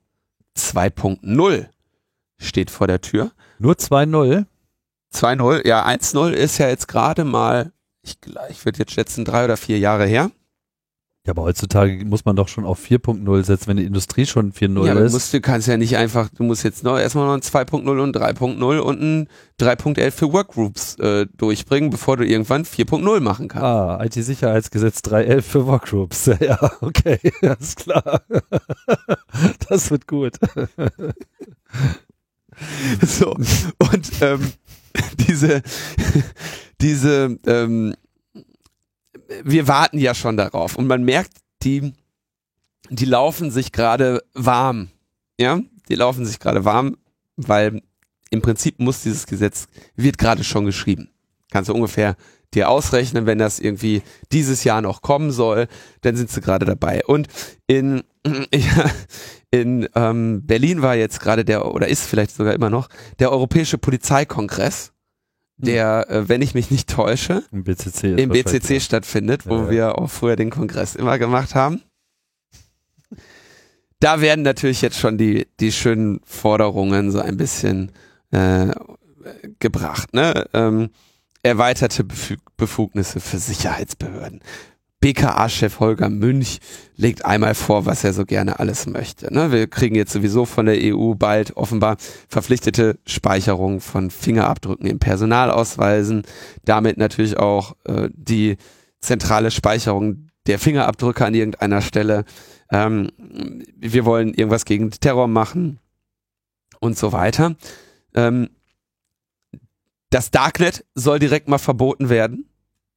2.0 steht vor der Tür. Nur 2.0? 2.0, ja, 1.0 ist ja jetzt gerade mal ich, ich würde jetzt schätzen, drei oder vier Jahre her. Ja, aber heutzutage muss man doch schon auf 4.0 setzen, wenn die Industrie schon 4.0 ja, ist. Musst, du kannst ja nicht einfach, du musst jetzt noch erstmal noch ein 2.0 und 3.0 und ein 3.11 für Workgroups äh, durchbringen, bevor du irgendwann 4.0 machen kannst. Ah, IT-Sicherheitsgesetz 3.11 für Workgroups. Ja, okay, alles klar. das wird gut. so, und ähm, diese diese, ähm, wir warten ja schon darauf und man merkt, die, die laufen sich gerade warm. Ja, die laufen sich gerade warm, weil im Prinzip muss dieses Gesetz, wird gerade schon geschrieben. Kannst du ungefähr dir ausrechnen, wenn das irgendwie dieses Jahr noch kommen soll, dann sind sie gerade dabei. Und in, in ähm, Berlin war jetzt gerade der, oder ist vielleicht sogar immer noch, der Europäische Polizeikongress der, äh, wenn ich mich nicht täusche, im BCC, im BCC stattfindet, wo ja. wir auch früher den Kongress immer gemacht haben. Da werden natürlich jetzt schon die, die schönen Forderungen so ein bisschen äh, gebracht. Ne? Ähm, erweiterte Befugnisse für Sicherheitsbehörden. BKA-Chef Holger Münch legt einmal vor, was er so gerne alles möchte. Ne? Wir kriegen jetzt sowieso von der EU bald offenbar verpflichtete Speicherung von Fingerabdrücken in Personalausweisen, damit natürlich auch äh, die zentrale Speicherung der Fingerabdrücke an irgendeiner Stelle. Ähm, wir wollen irgendwas gegen Terror machen und so weiter. Ähm, das Darknet soll direkt mal verboten werden.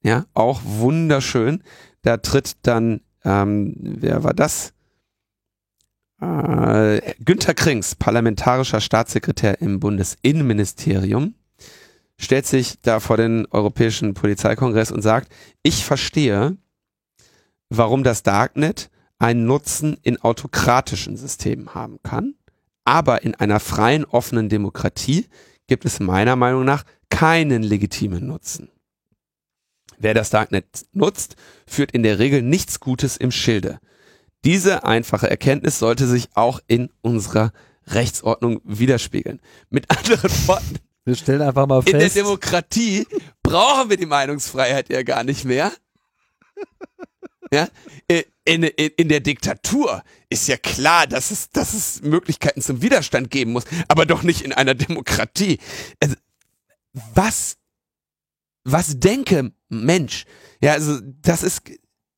Ja, auch wunderschön. Da tritt dann, ähm, wer war das? Äh, Günter Krings, parlamentarischer Staatssekretär im Bundesinnenministerium, stellt sich da vor den Europäischen Polizeikongress und sagt, ich verstehe, warum das Darknet einen Nutzen in autokratischen Systemen haben kann, aber in einer freien, offenen Demokratie gibt es meiner Meinung nach keinen legitimen Nutzen. Wer das Darknet nutzt, führt in der Regel nichts Gutes im Schilde. Diese einfache Erkenntnis sollte sich auch in unserer Rechtsordnung widerspiegeln. Mit anderen Worten, Wir stellen einfach mal in der fest. Demokratie brauchen wir die Meinungsfreiheit ja gar nicht mehr. Ja? In, in, in der Diktatur ist ja klar, dass es, dass es Möglichkeiten zum Widerstand geben muss, aber doch nicht in einer Demokratie. Also, was, was denke Mensch? Ja, also das ist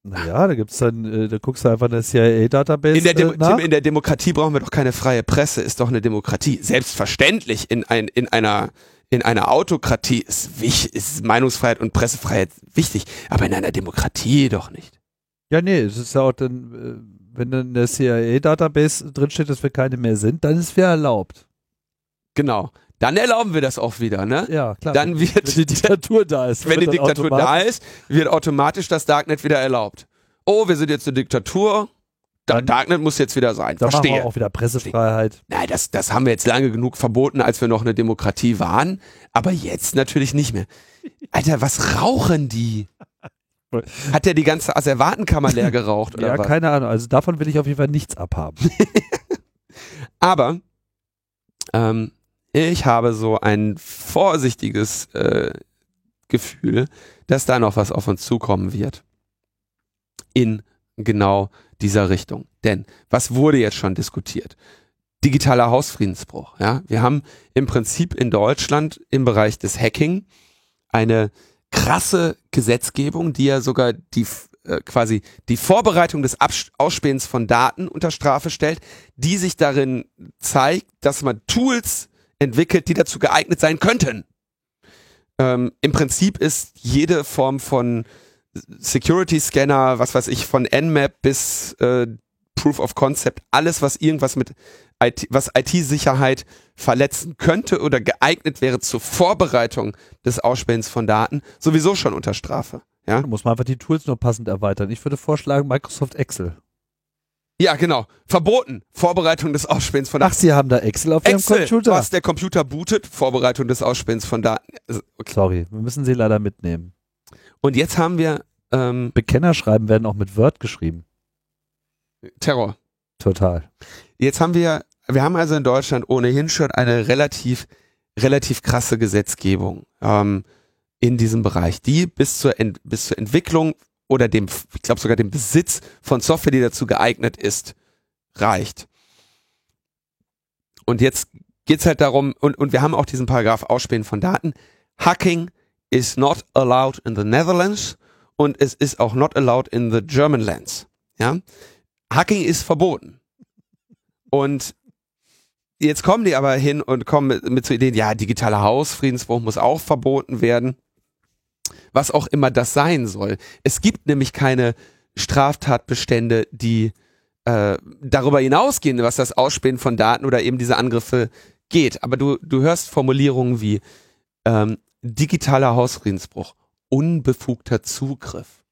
Naja, da gibt's dann, äh, da guckst du einfach in der CIA-Database in der, Demo äh, in der Demokratie brauchen wir doch keine freie Presse, ist doch eine Demokratie. Selbstverständlich in, ein, in einer in einer Autokratie ist, ist Meinungsfreiheit und Pressefreiheit wichtig, aber in einer Demokratie doch nicht. Ja, nee, es ist ja auch dann, äh, wenn dann in der CIA-Database drinsteht, dass wir keine mehr sind, dann ist wir erlaubt. Genau. Dann erlauben wir das auch wieder, ne? Ja, klar. Dann wird wenn die Diktatur da ist. wenn die Diktatur da automatisch- ist, wird automatisch das Darknet wieder erlaubt. Oh, wir sind jetzt eine Diktatur. Da, Dann- Darknet muss jetzt wieder sein. Da machen Verstehe. wir auch wieder Pressefreiheit. Nein, das, das haben wir jetzt lange genug verboten, als wir noch eine Demokratie waren. Aber jetzt natürlich nicht mehr. Alter, was rauchen die? Hat der die ganze Asservatenkammer leer geraucht oder Ja, was? keine Ahnung. Also davon will ich auf jeden Fall nichts abhaben. Aber ähm, ich habe so ein vorsichtiges äh, Gefühl, dass da noch was auf uns zukommen wird. In genau dieser Richtung. Denn was wurde jetzt schon diskutiert? Digitaler Hausfriedensbruch. Ja? Wir haben im Prinzip in Deutschland im Bereich des Hacking eine krasse Gesetzgebung, die ja sogar die äh, quasi die Vorbereitung des Abs Ausspähens von Daten unter Strafe stellt, die sich darin zeigt, dass man Tools entwickelt, die dazu geeignet sein könnten. Ähm, Im Prinzip ist jede Form von Security Scanner, was weiß ich, von Nmap bis äh, Proof of Concept, alles, was irgendwas mit IT, was IT-Sicherheit verletzen könnte oder geeignet wäre zur Vorbereitung des Ausspähens von Daten, sowieso schon unter Strafe. Ja, Da muss man einfach die Tools nur passend erweitern. Ich würde vorschlagen, Microsoft Excel. Ja genau. Verboten. Vorbereitung des Ausspähens von Daten. Ach, Sie haben da Excel auf Ihrem Excel, Computer? was der Computer bootet, Vorbereitung des Ausspähens von Daten. Also, Okay. Sorry, wir müssen Sie leider mitnehmen. Und jetzt haben wir ähm, Bekennerschreiben werden auch mit Word geschrieben. Terror. Total. Jetzt haben wir, wir haben also in Deutschland ohnehin schon eine relativ, relativ krasse Gesetzgebung ähm, in diesem Bereich, die bis zur, Ent, bis zur Entwicklung oder dem, ich glaube sogar dem Besitz von Software, die dazu geeignet ist, reicht. Und jetzt geht's halt darum, und, und wir haben auch diesen Paragraph Ausspähen von Daten. Hacking is not allowed in the Netherlands und es ist auch not allowed in the German lands. Ja? Hacking ist verboten. Und jetzt kommen die aber hin und kommen mit, mit so Ideen, ja, digitaler Hausfriedensbruch muss auch verboten werden. Was auch immer das sein soll. Es gibt nämlich keine Straftatbestände, die äh, darüber hinausgehen, was das Ausspähen von Daten oder eben diese Angriffe geht. Aber du, du hörst Formulierungen wie ähm, digitaler Hausfriedensbruch, unbefugter Zugriff.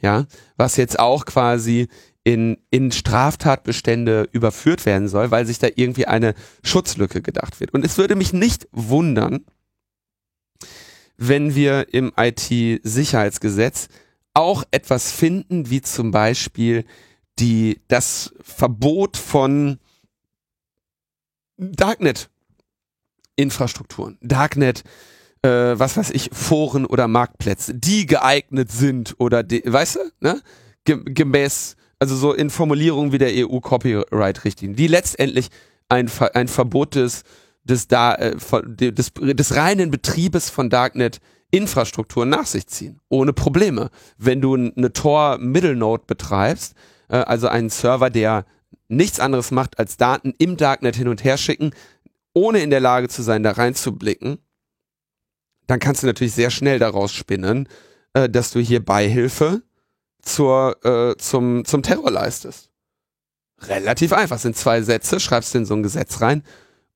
Ja, was jetzt auch quasi in, in Straftatbestände überführt werden soll, weil sich da irgendwie eine Schutzlücke gedacht wird. Und es würde mich nicht wundern, wenn wir im IT-Sicherheitsgesetz auch etwas finden, wie zum Beispiel die, das Verbot von Darknet-Infrastrukturen. Darknet, äh, was weiß ich, Foren oder Marktplätze, die geeignet sind oder, die, weißt du, ne? Ge gemäß, also so in Formulierungen wie der EU-Copyright-Richtlinie, die letztendlich ein, Ver ein Verbot des, des, da, äh, von- de- des, des reinen Betriebes von Darknet Infrastrukturen nach sich ziehen, ohne Probleme. Wenn du eine Tor Middle Node betreibst, äh, also einen Server, der nichts anderes macht, als Daten im Darknet hin und her schicken, ohne in der Lage zu sein, da reinzublicken, dann kannst du natürlich sehr schnell daraus spinnen, äh, dass du hier Beihilfe zur, äh, zum, zum Terror leistest. relativ einfach. Es sind zwei Sätze, schreibst du in so ein Gesetz rein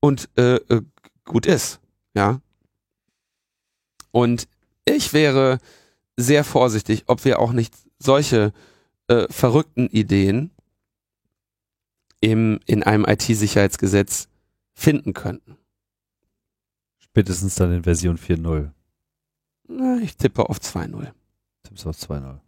und äh, äh, gut ist. Ja. Und ich wäre sehr vorsichtig, ob wir auch nicht solche äh, verrückten Ideen im, in einem IT-Sicherheitsgesetz finden könnten. Spätestens dann in Version 4.0. Na, ich tippe auf 2.0. Tippst auf 2.0.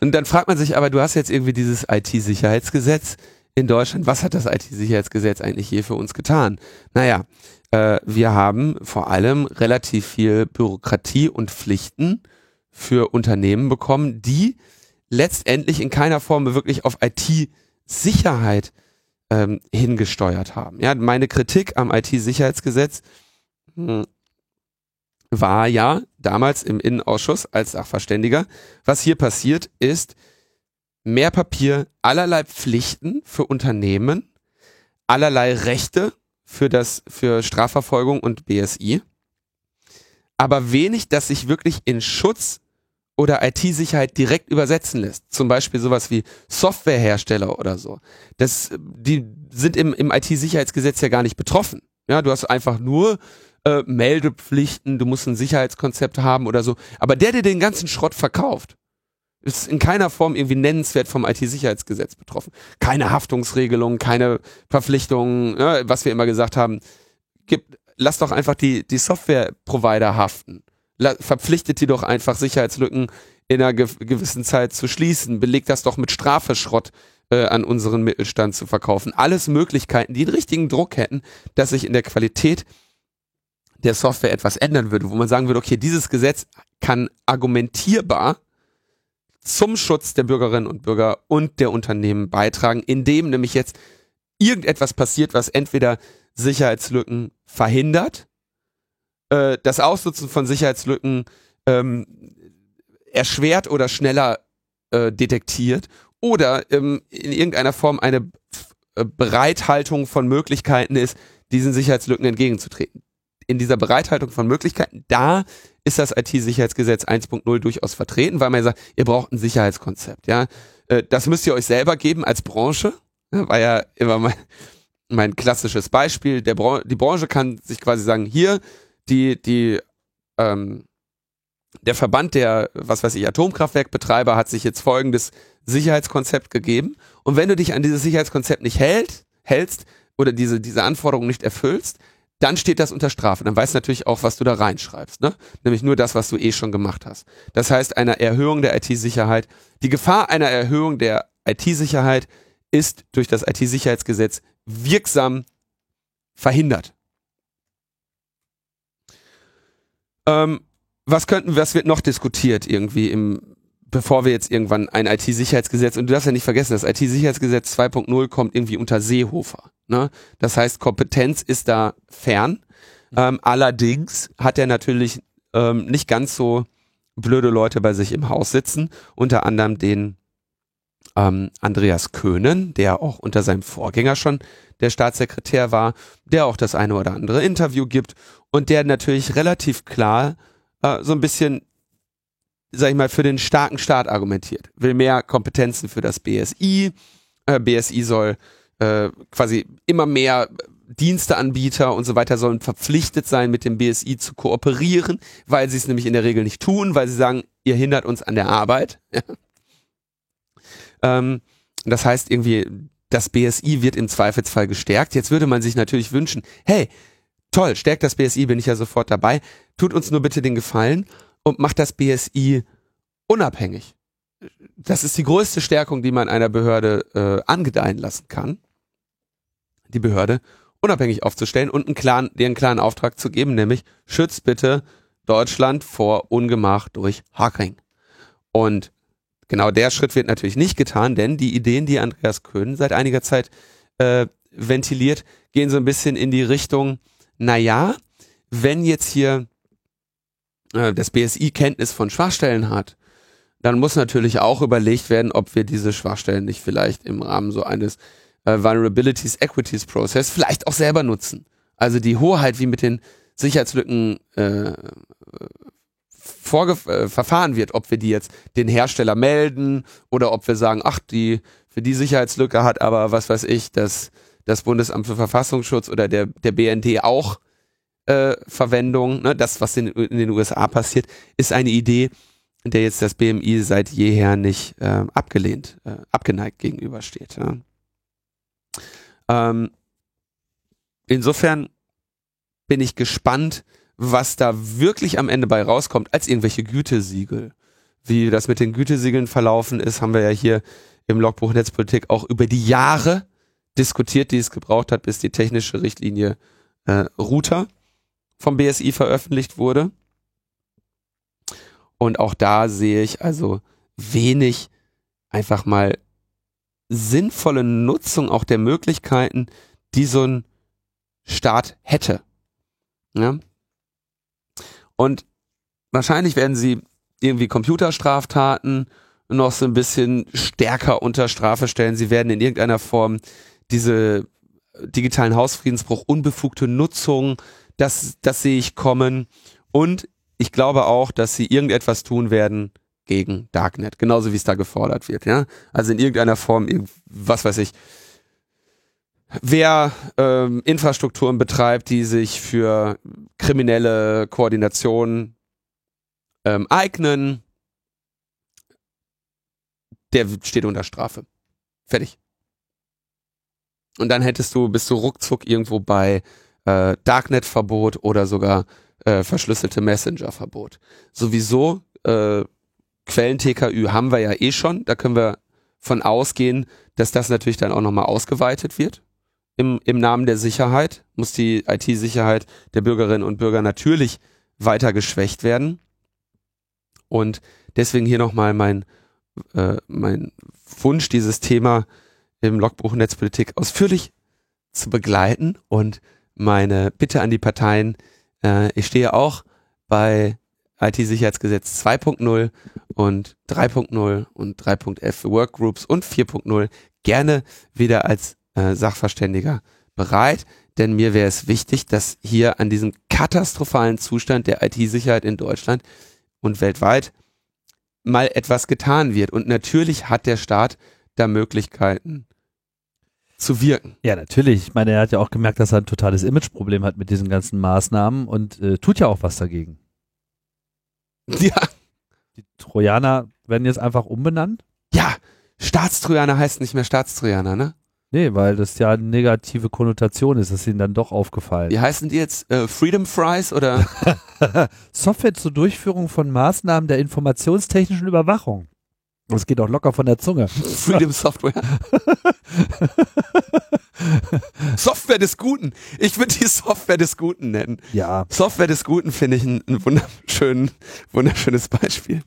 Und dann fragt man sich aber, du hast jetzt irgendwie dieses IT-Sicherheitsgesetz in Deutschland. Was hat das IT-Sicherheitsgesetz eigentlich hier für uns getan? Naja, äh, wir haben vor allem relativ viel Bürokratie und Pflichten für Unternehmen bekommen, die letztendlich in keiner Form wirklich auf IT-Sicherheit ähm, hingesteuert haben. Ja, meine Kritik am IT-Sicherheitsgesetz hm, war ja damals im Innenausschuss als Sachverständiger. Was hier passiert ist, mehr Papier, allerlei Pflichten für Unternehmen, allerlei Rechte für das, für Strafverfolgung und BSI, aber wenig, das sich wirklich in Schutz oder IT-Sicherheit direkt übersetzen lässt. Zum Beispiel sowas wie Softwarehersteller oder so. Das, die sind im, im IT-Sicherheitsgesetz ja gar nicht betroffen. Ja, du hast einfach nur äh, Meldepflichten, du musst ein Sicherheitskonzept haben oder so. Aber der, der den ganzen Schrott verkauft, ist in keiner Form irgendwie nennenswert vom IT-Sicherheitsgesetz betroffen. Keine Haftungsregelung, keine Verpflichtungen, ja, was wir immer gesagt haben. Gib, lass doch einfach die, die Software-Provider haften. La, verpflichtet die doch einfach, Sicherheitslücken in einer ge gewissen Zeit zu schließen. Belegt das doch mit Strafeschrott äh, an unseren Mittelstand zu verkaufen. Alles Möglichkeiten, die einen richtigen Druck hätten, dass sich in der Qualität der Software etwas ändern würde, wo man sagen würde, okay, dieses Gesetz kann argumentierbar zum Schutz der Bürgerinnen und Bürger und der Unternehmen beitragen, indem nämlich jetzt irgendetwas passiert, was entweder Sicherheitslücken verhindert, äh, das Ausnutzen von Sicherheitslücken ähm, erschwert oder schneller äh, detektiert oder ähm, in irgendeiner Form eine äh, Bereithaltung von Möglichkeiten ist, diesen Sicherheitslücken entgegenzutreten in dieser Bereithaltung von Möglichkeiten, da ist das IT-Sicherheitsgesetz 1.0 durchaus vertreten, weil man sagt, ihr braucht ein Sicherheitskonzept. Ja, äh, das müsst ihr euch selber geben als Branche. war ja immer mein, mein klassisches Beispiel. Der Bran die Branche kann sich quasi sagen, hier die die ähm, der Verband der, was weiß ich, Atomkraftwerkbetreiber hat sich jetzt folgendes Sicherheitskonzept gegeben. Und wenn du dich an dieses Sicherheitskonzept nicht hält, hältst oder diese, diese Anforderungen nicht erfüllst, dann steht das unter Strafe. Dann weißt du natürlich auch, was du da reinschreibst. Ne? Nämlich nur das, was du eh schon gemacht hast. Das heißt, eine Erhöhung der IT-Sicherheit, die Gefahr einer Erhöhung der IT-Sicherheit ist durch das IT-Sicherheitsgesetz wirksam verhindert. Ähm, was könnten, was wird noch diskutiert irgendwie im, bevor wir jetzt irgendwann ein IT-Sicherheitsgesetz, und du darfst ja nicht vergessen, das IT-Sicherheitsgesetz 2.0 kommt irgendwie unter Seehofer. Ne? Das heißt, Kompetenz ist da fern. Ähm, allerdings hat er natürlich ähm, nicht ganz so blöde Leute bei sich im Haus sitzen, unter anderem den ähm, Andreas Köhnen, der auch unter seinem Vorgänger schon der Staatssekretär war, der auch das eine oder andere Interview gibt und der natürlich relativ klar äh, so ein bisschen, sag ich mal, für den starken Staat argumentiert. Will mehr Kompetenzen für das BSI. Äh, BSI soll äh, quasi immer mehr Diensteanbieter und so weiter sollen verpflichtet sein, mit dem BSI zu kooperieren, weil sie es nämlich in der Regel nicht tun, weil sie sagen, ihr hindert uns an der Arbeit. ähm, das heißt irgendwie, das BSI wird im Zweifelsfall gestärkt. Jetzt würde man sich natürlich wünschen, hey, toll, stärkt das BSI, bin ich ja sofort dabei. Tut uns nur bitte den Gefallen und macht das BSI unabhängig. Das ist die größte Stärkung, die man einer Behörde äh, angedeihen lassen kann die Behörde unabhängig aufzustellen und einen klaren, dir einen klaren Auftrag zu geben, nämlich schützt bitte Deutschland vor Ungemach durch Hacking. Und genau der Schritt wird natürlich nicht getan, denn die Ideen, die Andreas Köhn seit einiger Zeit äh, ventiliert, gehen so ein bisschen in die Richtung, naja, wenn jetzt hier äh, das BSI Kenntnis von Schwachstellen hat, dann muss natürlich auch überlegt werden, ob wir diese Schwachstellen nicht vielleicht im Rahmen so eines äh, Vulnerabilities Equities Process vielleicht auch selber nutzen. Also die Hoheit, wie mit den Sicherheitslücken äh, äh, verfahren wird, ob wir die jetzt den Hersteller melden oder ob wir sagen, ach, die für die Sicherheitslücke hat aber, was weiß ich, das, das Bundesamt für Verfassungsschutz oder der, der BND auch Verwendung. Ne? Das, was in, in den USA passiert, ist eine Idee, der jetzt das BMI seit jeher nicht äh, abgelehnt, äh, abgeneigt gegenübersteht. Ja? Ähm, insofern bin ich gespannt, was da wirklich am Ende bei rauskommt, als irgendwelche Gütesiegel. Wie das mit den Gütesiegeln verlaufen ist, haben wir ja hier im Logbuch Netzpolitik auch über die Jahre diskutiert, die es gebraucht hat, bis die technische Richtlinie äh, Router vom BSI veröffentlicht wurde. Und auch da sehe ich also wenig einfach mal sinnvolle Nutzung auch der Möglichkeiten, die so ein Staat hätte. Ja? Und wahrscheinlich werden sie irgendwie Computerstraftaten noch so ein bisschen stärker unter Strafe stellen. Sie werden in irgendeiner Form diese digitalen Hausfriedensbruch, unbefugte Nutzung, das, das sehe ich kommen. Und ich glaube auch, dass sie irgendetwas tun werden gegen Darknet, genauso wie es da gefordert wird. Ja? Also in irgendeiner Form, was weiß ich, wer ähm, Infrastrukturen betreibt, die sich für kriminelle Koordination ähm, eignen, der steht unter Strafe. Fertig. Und dann hättest du, bist du ruckzuck irgendwo bei äh, Darknet-Verbot oder sogar äh, verschlüsselte Messenger-Verbot. Sowieso äh, Quellen-TKÜ haben wir ja eh schon. Da können wir von ausgehen, dass das natürlich dann auch nochmal ausgeweitet wird. Im, Im Namen der Sicherheit muss die IT-Sicherheit der Bürgerinnen und Bürger natürlich weiter geschwächt werden. Und deswegen hier nochmal mein äh, mein Wunsch, dieses Thema im Logbuch Netzpolitik ausführlich zu begleiten und meine Bitte an die Parteien, äh, ich stehe auch bei IT-Sicherheitsgesetz 2.0 und 3.0 und 3.f für Workgroups und 4.0 gerne wieder als äh, Sachverständiger bereit, denn mir wäre es wichtig, dass hier an diesem katastrophalen Zustand der IT-Sicherheit in Deutschland und weltweit mal etwas getan wird. Und natürlich hat der Staat da Möglichkeiten zu wirken. Ja, natürlich. Ich meine, er hat ja auch gemerkt, dass er ein totales Imageproblem hat mit diesen ganzen Maßnahmen und äh, tut ja auch was dagegen. Ja. Die Trojaner werden jetzt einfach umbenannt? Ja, Staatstrojaner heißt nicht mehr Staatstrojaner, ne? Nee, weil das ja eine negative Konnotation ist, das ist ihnen dann doch aufgefallen. Wie heißen die jetzt? Äh, Freedom Fries oder? Software zur Durchführung von Maßnahmen der informationstechnischen Überwachung. Das geht auch locker von der Zunge. Freedom Software. Software des Guten. Ich würde die Software des Guten nennen. Ja. Software des Guten finde ich ein, ein wunderschön, wunderschönes Beispiel.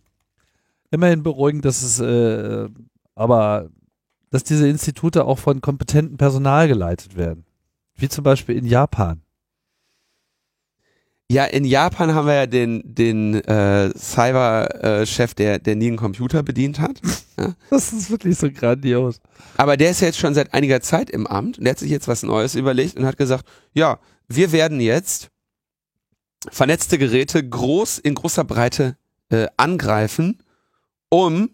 Immerhin beruhigend, dass es äh, aber dass diese Institute auch von kompetentem Personal geleitet werden. Wie zum Beispiel in Japan. Ja, in Japan haben wir ja den, den äh, Cyber-Chef, äh, der, der nie einen Computer bedient hat. Ja. Das ist wirklich so grandios. Aber der ist ja jetzt schon seit einiger Zeit im Amt und der hat sich jetzt was Neues überlegt und hat gesagt, ja, wir werden jetzt vernetzte Geräte groß in großer Breite äh, angreifen, um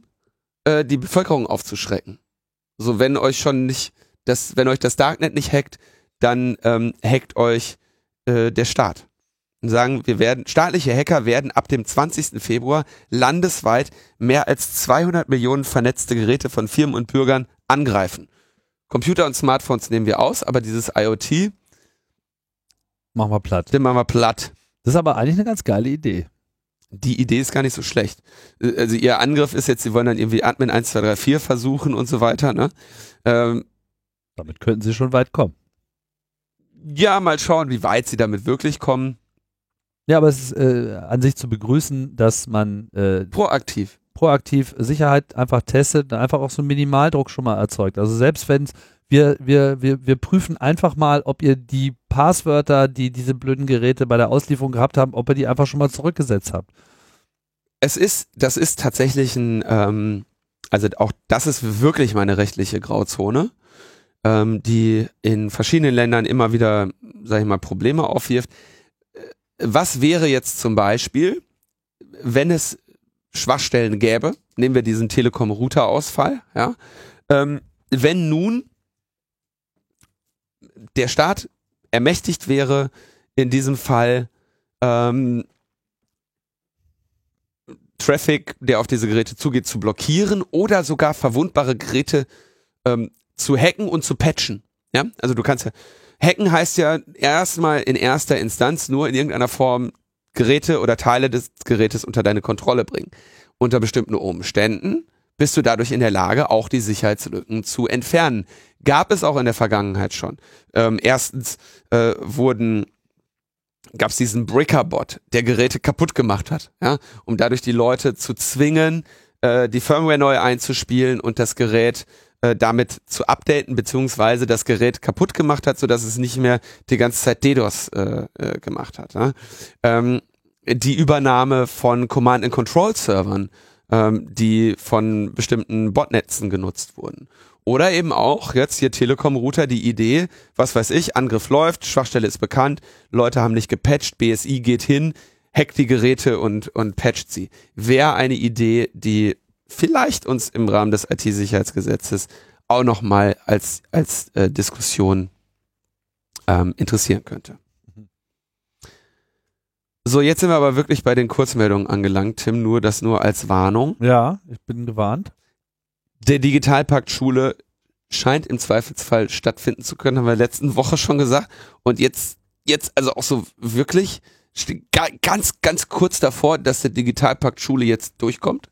äh, die Bevölkerung aufzuschrecken. So, wenn euch schon nicht, das, wenn euch das Darknet nicht hackt, dann ähm, hackt euch äh, der Staat. Und sagen, wir werden, staatliche Hacker werden ab dem 20. Februar landesweit mehr als 200 Millionen vernetzte Geräte von Firmen und Bürgern angreifen. Computer und Smartphones nehmen wir aus, aber dieses IoT machen wir platt. Den machen wir platt. Das ist aber eigentlich eine ganz geile Idee die Idee ist gar nicht so schlecht. Äh, also ihr Angriff ist jetzt, sie wollen dann irgendwie Admin 1, 2, 3, 4 versuchen und so weiter. Ne? Ähm, damit könnten sie schon weit kommen. Ja, mal schauen, wie weit sie damit wirklich kommen. Ja, aber es ist äh, an sich zu begrüßen, dass man äh, proaktiv proaktiv Sicherheit einfach testet und einfach auch so einen Minimaldruck schon mal erzeugt. Also selbst wenn es wir, wir, wir, wir prüfen einfach mal, ob ihr die Passwörter, die diese blöden Geräte bei der Auslieferung gehabt haben, ob ihr die einfach schon mal zurückgesetzt habt. Es ist, das ist tatsächlich ein, ähm, also auch das ist wirklich meine rechtliche Grauzone, ähm, die in verschiedenen Ländern immer wieder, sag ich mal, Probleme aufwirft. Was wäre jetzt zum Beispiel, wenn es Schwachstellen gäbe, nehmen wir diesen Telekom-Router-Ausfall, ja, ähm, wenn nun der Staat ermächtigt wäre, in diesem Fall ähm, Traffic, der auf diese Geräte zugeht, zu blockieren oder sogar verwundbare Geräte ähm, zu hacken und zu patchen. Ja, also du kannst ja hacken heißt ja erstmal in erster Instanz nur in irgendeiner Form Geräte oder Teile des Gerätes unter deine Kontrolle bringen. Unter bestimmten Umständen bist du dadurch in der Lage, auch die Sicherheitslücken zu entfernen. Gab es auch in der Vergangenheit schon. Ähm, erstens äh, wurden gab es diesen Bricker-Bot, der Geräte kaputt gemacht hat, ja, um dadurch die Leute zu zwingen, äh, die Firmware neu einzuspielen und das Gerät äh, damit zu updaten, beziehungsweise das Gerät kaputt gemacht hat, sodass es nicht mehr die ganze Zeit DDoS äh, äh, gemacht hat. Ja? Ähm, die Übernahme von Command-and-Control-Servern, ähm, die von bestimmten Botnetzen genutzt wurden. Oder eben auch jetzt hier Telekom-Router die Idee, was weiß ich, Angriff läuft, Schwachstelle ist bekannt, Leute haben nicht gepatcht, BSI geht hin, hackt die Geräte und, und patcht sie. Wäre eine Idee, die vielleicht uns im Rahmen des IT-Sicherheitsgesetzes auch nochmal als, als äh, Diskussion ähm, interessieren könnte. So, jetzt sind wir aber wirklich bei den Kurzmeldungen angelangt, Tim, nur das nur als Warnung. Ja, ich bin gewarnt. Der Digitalpakt Schule scheint im Zweifelsfall stattfinden zu können, haben wir letzten Woche schon gesagt. Und jetzt, jetzt also auch so wirklich ganz, ganz kurz davor, dass der Digitalpakt Schule jetzt durchkommt.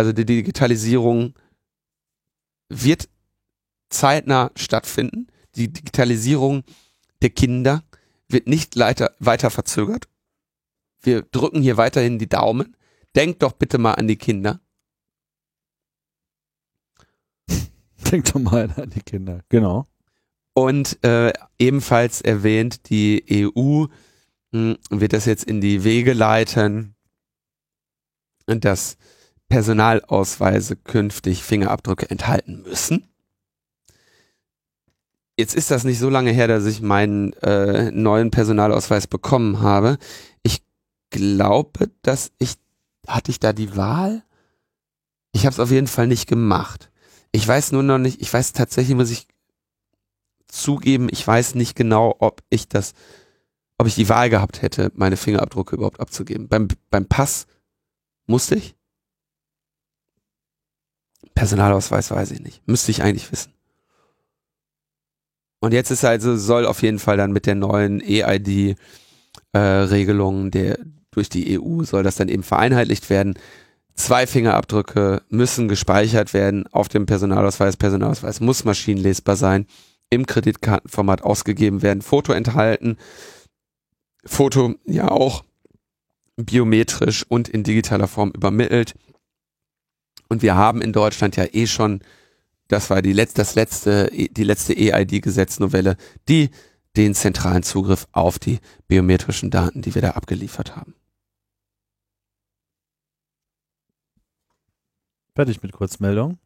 Also die Digitalisierung wird zeitnah stattfinden. Die Digitalisierung der Kinder wird nicht weiter, weiter verzögert. Wir drücken hier weiterhin die Daumen. Denkt doch bitte mal an die Kinder. Denkt doch mal an die Kinder, genau. Und äh, ebenfalls erwähnt, die EU mh, hm, wird das jetzt in die Wege leiten, dass Personalausweise künftig Fingerabdrücke enthalten müssen. Jetzt ist das nicht so lange her, dass ich meinen äh, neuen Personalausweis bekommen habe. Ich glaube, dass ich hatte ich da die Wahl. Ich habe es auf jeden Fall nicht gemacht. Ich weiß nur noch nicht, ich weiß tatsächlich, muss ich zugeben, ich weiß nicht genau, ob ich das, ob ich die Wahl gehabt hätte, meine Fingerabdrücke überhaupt abzugeben. Beim, beim Pass musste ich. Personalausweis weiß ich nicht. Müsste ich eigentlich wissen. Und jetzt ist also, soll auf jeden Fall dann mit der neuen EID-Regelung äh, der durch die EU soll das dann eben vereinheitlicht werden. Zwei Fingerabdrücke müssen gespeichert werden auf dem Personalausweis. Personalausweis muss maschinenlesbar sein, im Kreditkartenformat ausgegeben werden, Foto enthalten. Foto ja auch biometrisch und in digitaler Form übermittelt. Und wir haben in Deutschland ja eh schon, das war die letzte, das letzte, die letzte EID-Gesetznovelle, die den zentralen Zugriff auf die biometrischen Daten, die wir da abgeliefert haben. Fertig mit Kurzmeldung.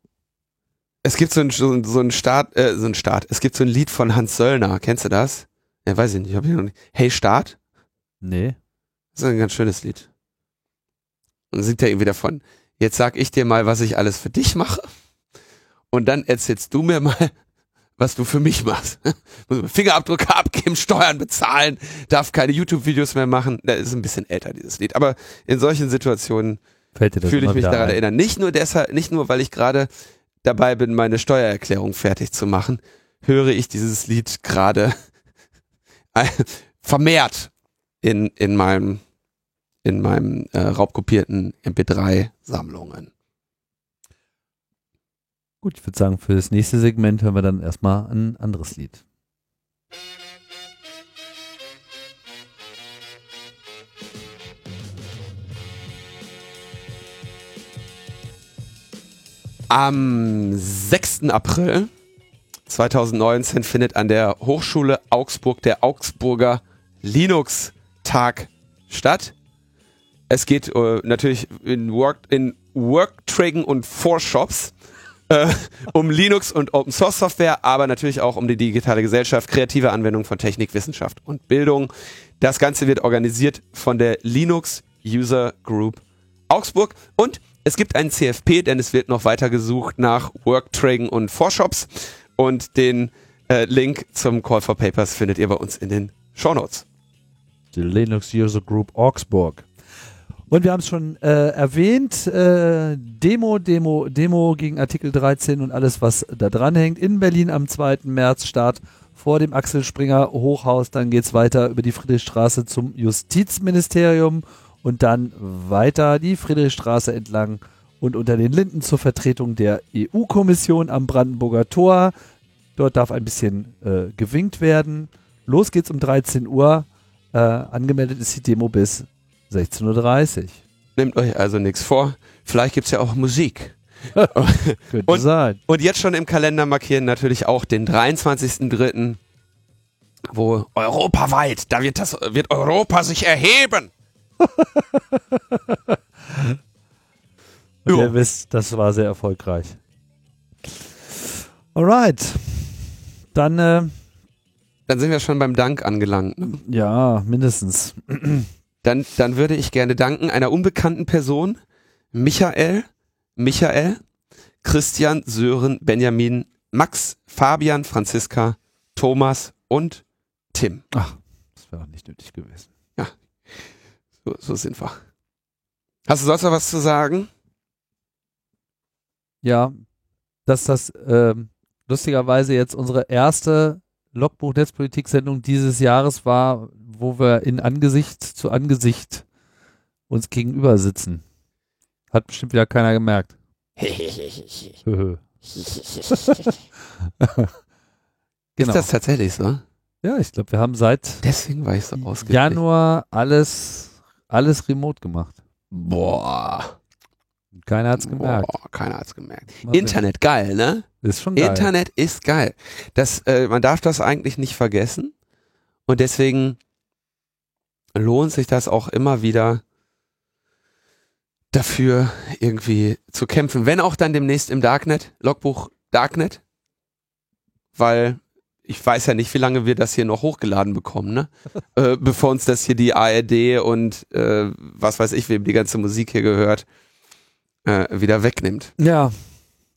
Es gibt so ein, so, so ein Start, äh, so ein Start. Es gibt so ein Lied von Hans Söllner. Kennst du das? Ja, weiß ich nicht. Hab ich noch nicht. Hey Start? Nee. Das ist ein ganz schönes Lied. Und singt er irgendwie davon. Jetzt sag ich dir mal, was ich alles für dich mache. Und dann erzählst du mir mal, was du für mich machst. Fingerabdrücke abgeben, Steuern bezahlen, darf keine YouTube-Videos mehr machen. Das ist ein bisschen älter, dieses Lied. Aber in solchen Situationen fühle ich mich daran ein. erinnern. Nicht nur deshalb, nicht nur, weil ich gerade dabei bin, meine Steuererklärung fertig zu machen, höre ich dieses Lied gerade vermehrt in, in meinem in meinem äh, raubkopierten MP3-Sammlungen. Gut, ich würde sagen, für das nächste Segment hören wir dann erstmal ein anderes Lied. Am 6. April 2019 findet an der Hochschule Augsburg der Augsburger Linux-Tag statt. Es geht äh, natürlich in Work, in Worktragen und Foreshops äh, um Linux und Open Source Software, aber natürlich auch um die digitale Gesellschaft, kreative Anwendung von Technik, Wissenschaft und Bildung. Das Ganze wird organisiert von der Linux User Group Augsburg. Und es gibt einen CFP, denn es wird noch weiter gesucht nach Workträgen und Vorshops. Und den äh, Link zum Call for Papers findet ihr bei uns in den Shownotes. Die Linux User Group Augsburg. Und wir haben es schon äh, erwähnt, äh, Demo, Demo, Demo gegen Artikel 13 und alles, was da dran hängt. In Berlin am 2. März Start vor dem Axel Springer Hochhaus. Dann geht's weiter über die Friedrichstraße zum Justizministerium und dann weiter die Friedrichstraße entlang und unter den Linden zur Vertretung der EU-Kommission am Brandenburger Tor. Dort darf ein bisschen äh, gewinkt werden. Los geht's um 13 Uhr. Äh, angemeldet ist die Demo bis 16.30 Uhr. Nehmt euch also nichts vor. Vielleicht gibt's ja auch Musik. Könnte Und- sein. Und jetzt schon im Kalender markieren natürlich auch den 23.03., wo Europaweit, da wird, das, wird Europa sich erheben. Und Jo. ihr wisst, das war sehr erfolgreich. Alright. Dann, äh, dann sind wir schon beim Dank angelangt. ne? ja, mindestens. Dann, dann würde ich gerne danken einer unbekannten Person, Michael, Michael, Christian, Sören, Benjamin, Max, Fabian, Franziska, Thomas und Tim. Ach, das wäre nicht nötig gewesen. So, so sind wir. Hast du sonst noch was zu sagen? Ja, dass das ähm, lustigerweise jetzt unsere erste Logbuch-Netzpolitik-Sendung dieses Jahres war, wo wir in Angesicht zu Angesicht uns gegenüber sitzen. Hat bestimmt wieder keiner gemerkt. Genau. Ist das tatsächlich so? ja, ich glaube, wir haben seit Deswegen war ich so. Januar alles, alles remote gemacht. Boah. Keiner hat's gemerkt. Boah, keiner hat's gemerkt. Mal sehen. Internet, geil, ne? Ist schon geil. Internet ist geil. Das, äh, man darf das eigentlich nicht vergessen. Und deswegen lohnt sich das auch immer wieder dafür irgendwie zu kämpfen. Wenn auch dann demnächst im Darknet, Logbuch Darknet. Weil ich weiß ja nicht, wie lange wir das hier noch hochgeladen bekommen, ne? äh, bevor uns das hier die ARD und äh, was weiß ich, wem die ganze Musik hier gehört, äh, wieder wegnimmt. Ja,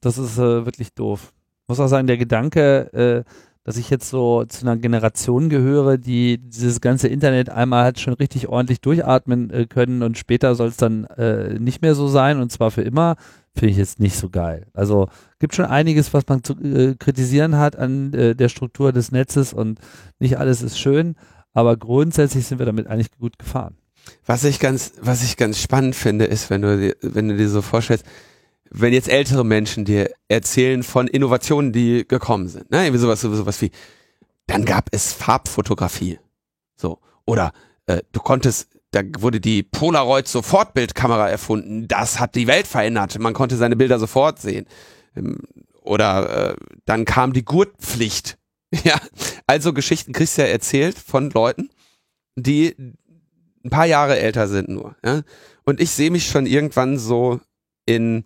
das ist äh, wirklich doof. Muss auch sagen, der Gedanke, äh, dass ich jetzt so zu einer Generation gehöre, die dieses ganze Internet einmal hat schon richtig ordentlich durchatmen äh, können und später soll es dann äh, nicht mehr so sein und zwar für immer, finde ich jetzt nicht so geil. Also gibt schon einiges, was man zu äh, kritisieren hat an äh, der Struktur des Netzes und nicht alles ist schön, aber grundsätzlich sind wir damit eigentlich gut gefahren. Was ich ganz, was ich ganz spannend finde, ist, wenn du wenn du dir so vorstellst, wenn jetzt ältere Menschen dir erzählen von Innovationen, die gekommen sind, ne, irgendwie sowas, sowas wie, dann gab es Farbfotografie, so, oder äh, du konntest, da wurde die Polaroid Sofortbildkamera erfunden, das hat die Welt verändert, man konnte seine Bilder sofort sehen, Ähm, oder äh, dann kam die Gurtpflicht, ja, also Geschichten kriegst du ja erzählt von Leuten, die ein paar Jahre älter sind nur. Ja? Und ich sehe mich schon irgendwann so in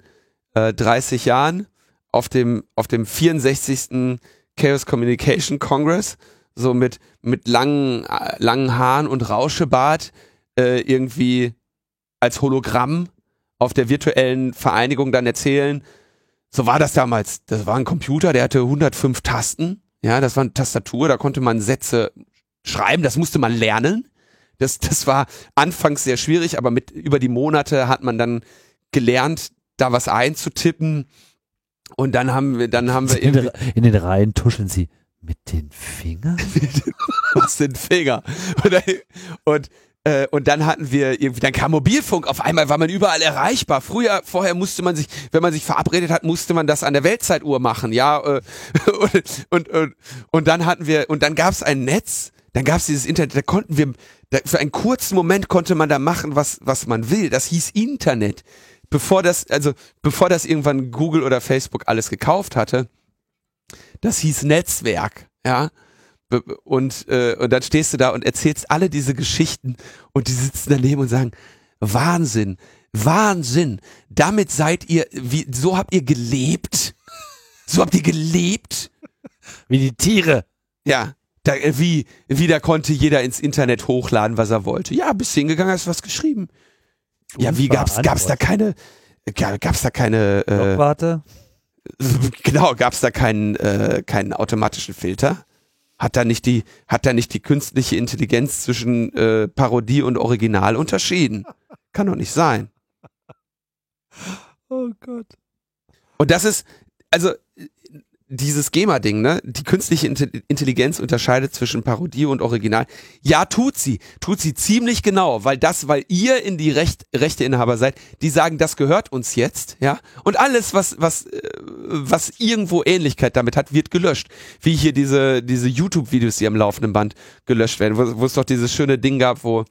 äh, 30 Jahren auf dem, auf dem 64. Chaos Communication Congress, so mit, mit langen, äh, langen Haaren und Rauschebart, äh, irgendwie als Hologramm auf der virtuellen Vereinigung dann erzählen, so war das damals. Das war ein Computer, der hatte 105 Tasten. Ja, das war eine Tastatur, da konnte man Sätze schreiben, das musste man lernen. Das, das war anfangs sehr schwierig, aber mit über die Monate hat man dann gelernt, da was einzutippen. Und dann haben wir, dann haben wir In, den- in den Reihen tuscheln sie mit den Fingern. was den Finger. Und, dann- und, äh, und dann hatten wir irgendwie, dann kam Mobilfunk, auf einmal war man überall erreichbar. Früher, vorher musste man sich, wenn man sich verabredet hat, musste man das an der Weltzeituhr machen, ja. äh, Und, und, und, und dann hatten wir, und dann gab es ein Netz, dann gab es dieses Internet, da konnten wir, da, für einen kurzen Moment konnte man da machen, was, was man will. Das hieß Internet. Bevor das, also bevor das irgendwann Google oder Facebook alles gekauft hatte, das hieß Netzwerk, ja. Und, äh, und dann stehst du da und erzählst alle diese Geschichten und die sitzen daneben und sagen, Wahnsinn, Wahnsinn, damit seid ihr, wie, so habt ihr gelebt, so habt ihr gelebt, Wie die Tiere. ja, da, äh, wie, wie da konnte jeder ins Internet hochladen, was er wollte. Ja, bist hingegangen, hast was geschrieben. Ja, wie gab's, gab's da keine, ga- gab's da keine, äh, Warte. genau, gab's da keinen, äh, keinen automatischen Filter? Hat da nicht die, hat da nicht die künstliche Intelligenz zwischen äh, Parodie und Original unterschieden? Kann doch nicht sein. Oh Gott. Und das ist, also dieses GEMA-Ding, ne? Die künstliche Inte- Intelligenz unterscheidet zwischen Parodie und Original. Ja, tut sie. Tut sie ziemlich genau, weil das, weil ihr in die Recht, Rechteinhaber seid, die sagen, das gehört uns jetzt, ja? Und alles, was, was, äh, was irgendwo Ähnlichkeit damit hat, wird gelöscht. Wie hier diese, diese YouTube-Videos, die am laufenden Band gelöscht werden, wo, wo es doch dieses schöne Ding gab, wo,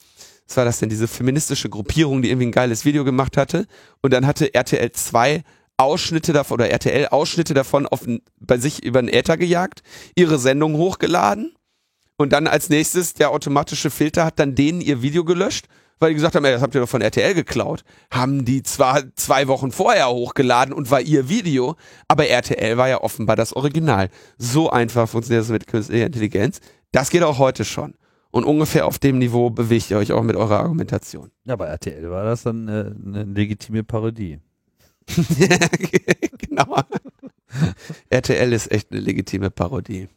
was war das denn, diese feministische Gruppierung, die irgendwie ein geiles Video gemacht hatte. Und dann hatte RTL 2 Ausschnitte davon oder RTL Ausschnitte davon auf, bei sich über den Äther gejagt, ihre Sendung hochgeladen und dann als nächstes der automatische Filter hat dann denen ihr Video gelöscht, weil die gesagt haben, ey, das habt ihr doch von RTL geklaut. Haben die zwar zwei Wochen vorher hochgeladen und war ihr Video, aber RTL war ja offenbar das Original. So einfach funktioniert das mit künstlicher Intelligenz. Das geht auch heute schon. Und ungefähr auf dem Niveau bewegt ihr euch auch mit eurer Argumentation. Ja, bei RTL war das dann äh, eine legitime Parodie. genau. RTL ist echt eine legitime Parodie.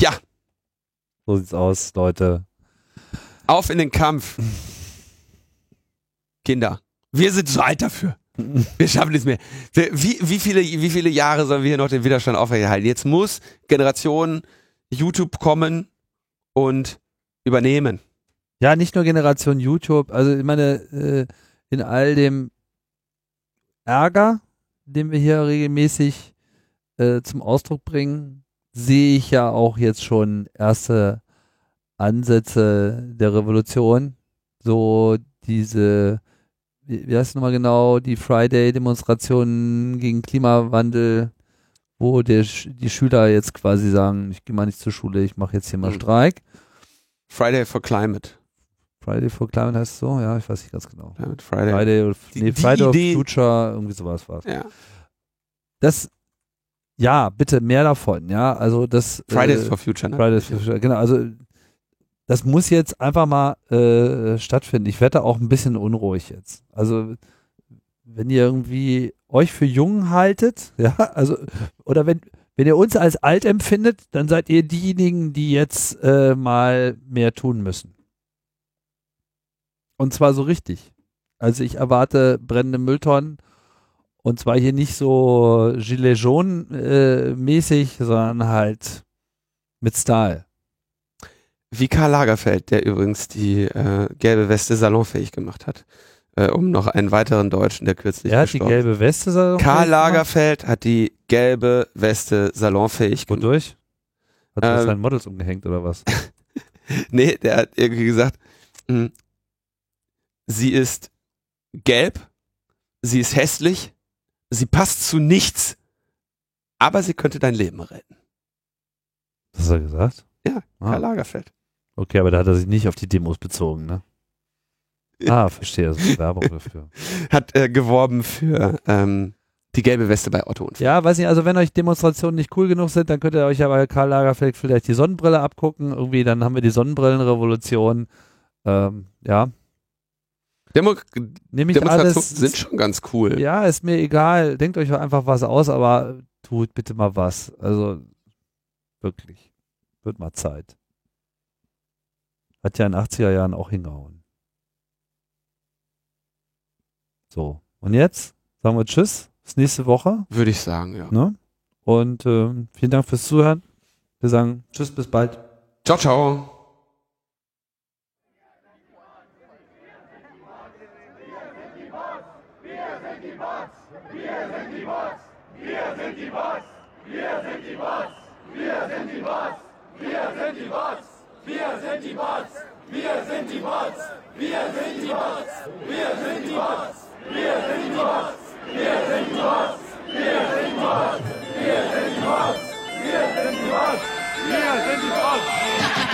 Ja, So sieht's aus, Leute. auf in den Kampf. Kinder, wir sind zu alt dafür. Wir schaffen es mehr. Wie, wie, viele, wie viele Jahre sollen wir hier noch den Widerstand aufrechterhalten? Jetzt muss Generation YouTube kommen und übernehmen. Ja, nicht nur Generation YouTube, also ich meine, äh, in all dem Ärger, den wir hier regelmäßig äh, zum Ausdruck bringen, sehe ich ja auch jetzt schon erste Ansätze der Revolution. So diese, wie, wie heißt es nochmal genau, die Friday-Demonstrationen gegen Klimawandel, wo der, die Schüler jetzt quasi sagen, ich gehe mal nicht zur Schule, ich mache jetzt hier mal Mhm. Streik. Friday for Climate. Friday for Climate heißt es so? Ja, ich weiß nicht ganz genau. Climate Friday. Friday, oder- Die- nee, die Friday of Future, irgendwie sowas war es. Ja. Das, ja, bitte mehr davon, ja. Also das Fridays äh, for Future, ne? Fridays for Future, genau. Also das muss jetzt einfach mal äh, stattfinden. Ich werde da auch ein bisschen unruhig jetzt. Also wenn ihr irgendwie euch für jung haltet, ja, also oder wenn wenn ihr uns als alt empfindet, dann seid ihr diejenigen, die jetzt äh, mal mehr tun müssen. Und zwar so richtig. Also ich erwarte brennende Mülltonnen und zwar hier nicht so Gilets jaunes äh, mäßig, sondern halt mit Style. Wie Karl Lagerfeld, der übrigens die äh, gelbe Weste salonfähig gemacht hat. Äh, um noch einen weiteren Deutschen, der kürzlich Er hat die gestorben gelbe Weste salonfähig Karl gemacht? Lagerfeld hat die gelbe Weste salonfähig gemacht. Wodurch? Hat er Ähm, seinen Models umgehängt oder was? Nee, der hat irgendwie gesagt, mh, sie ist gelb, sie ist hässlich, sie passt zu nichts, aber sie könnte dein Leben retten. Was hat er gesagt? Ja, Ah. Karl Lagerfeld. Okay, aber da hat er sich nicht auf die Demos bezogen, ne? Ah, verstehe. Das ist Werbung dafür. Hat äh, geworben für ähm, die gelbe Weste bei Otto und Ja, weiß nicht, also wenn euch Demonstrationen nicht cool genug sind, dann könnt ihr euch ja bei Karl Lagerfeld vielleicht die Sonnenbrille abgucken. Irgendwie, dann haben wir die Sonnenbrillenrevolution. Ähm, ja. Demo Nehme ich Demonstrationen alles. sind schon ganz cool. Ja, ist mir egal. Denkt euch einfach was aus, aber tut bitte mal was. Also wirklich. Wird mal Zeit. Hat ja in den 80er Jahren auch hingehauen. So. Und jetzt sagen wir Tschüss. Bis nächste Woche. Würde ich sagen, ja. Ne? Und ähm, vielen Dank fürs Zuhören. Wir sagen Tschüss, bis bald. Ciao, ciao. Bots! Wir sind die Bots! Wir sind die Bots! Wir sind die Bots! Wir sind die Bots! Wir sind die Bots! Wir sind die Bots! Wir sind die Bots! Wir sind die Bots! Wir sind die Bots! Wir sind die Bots! Wir sind die Bots!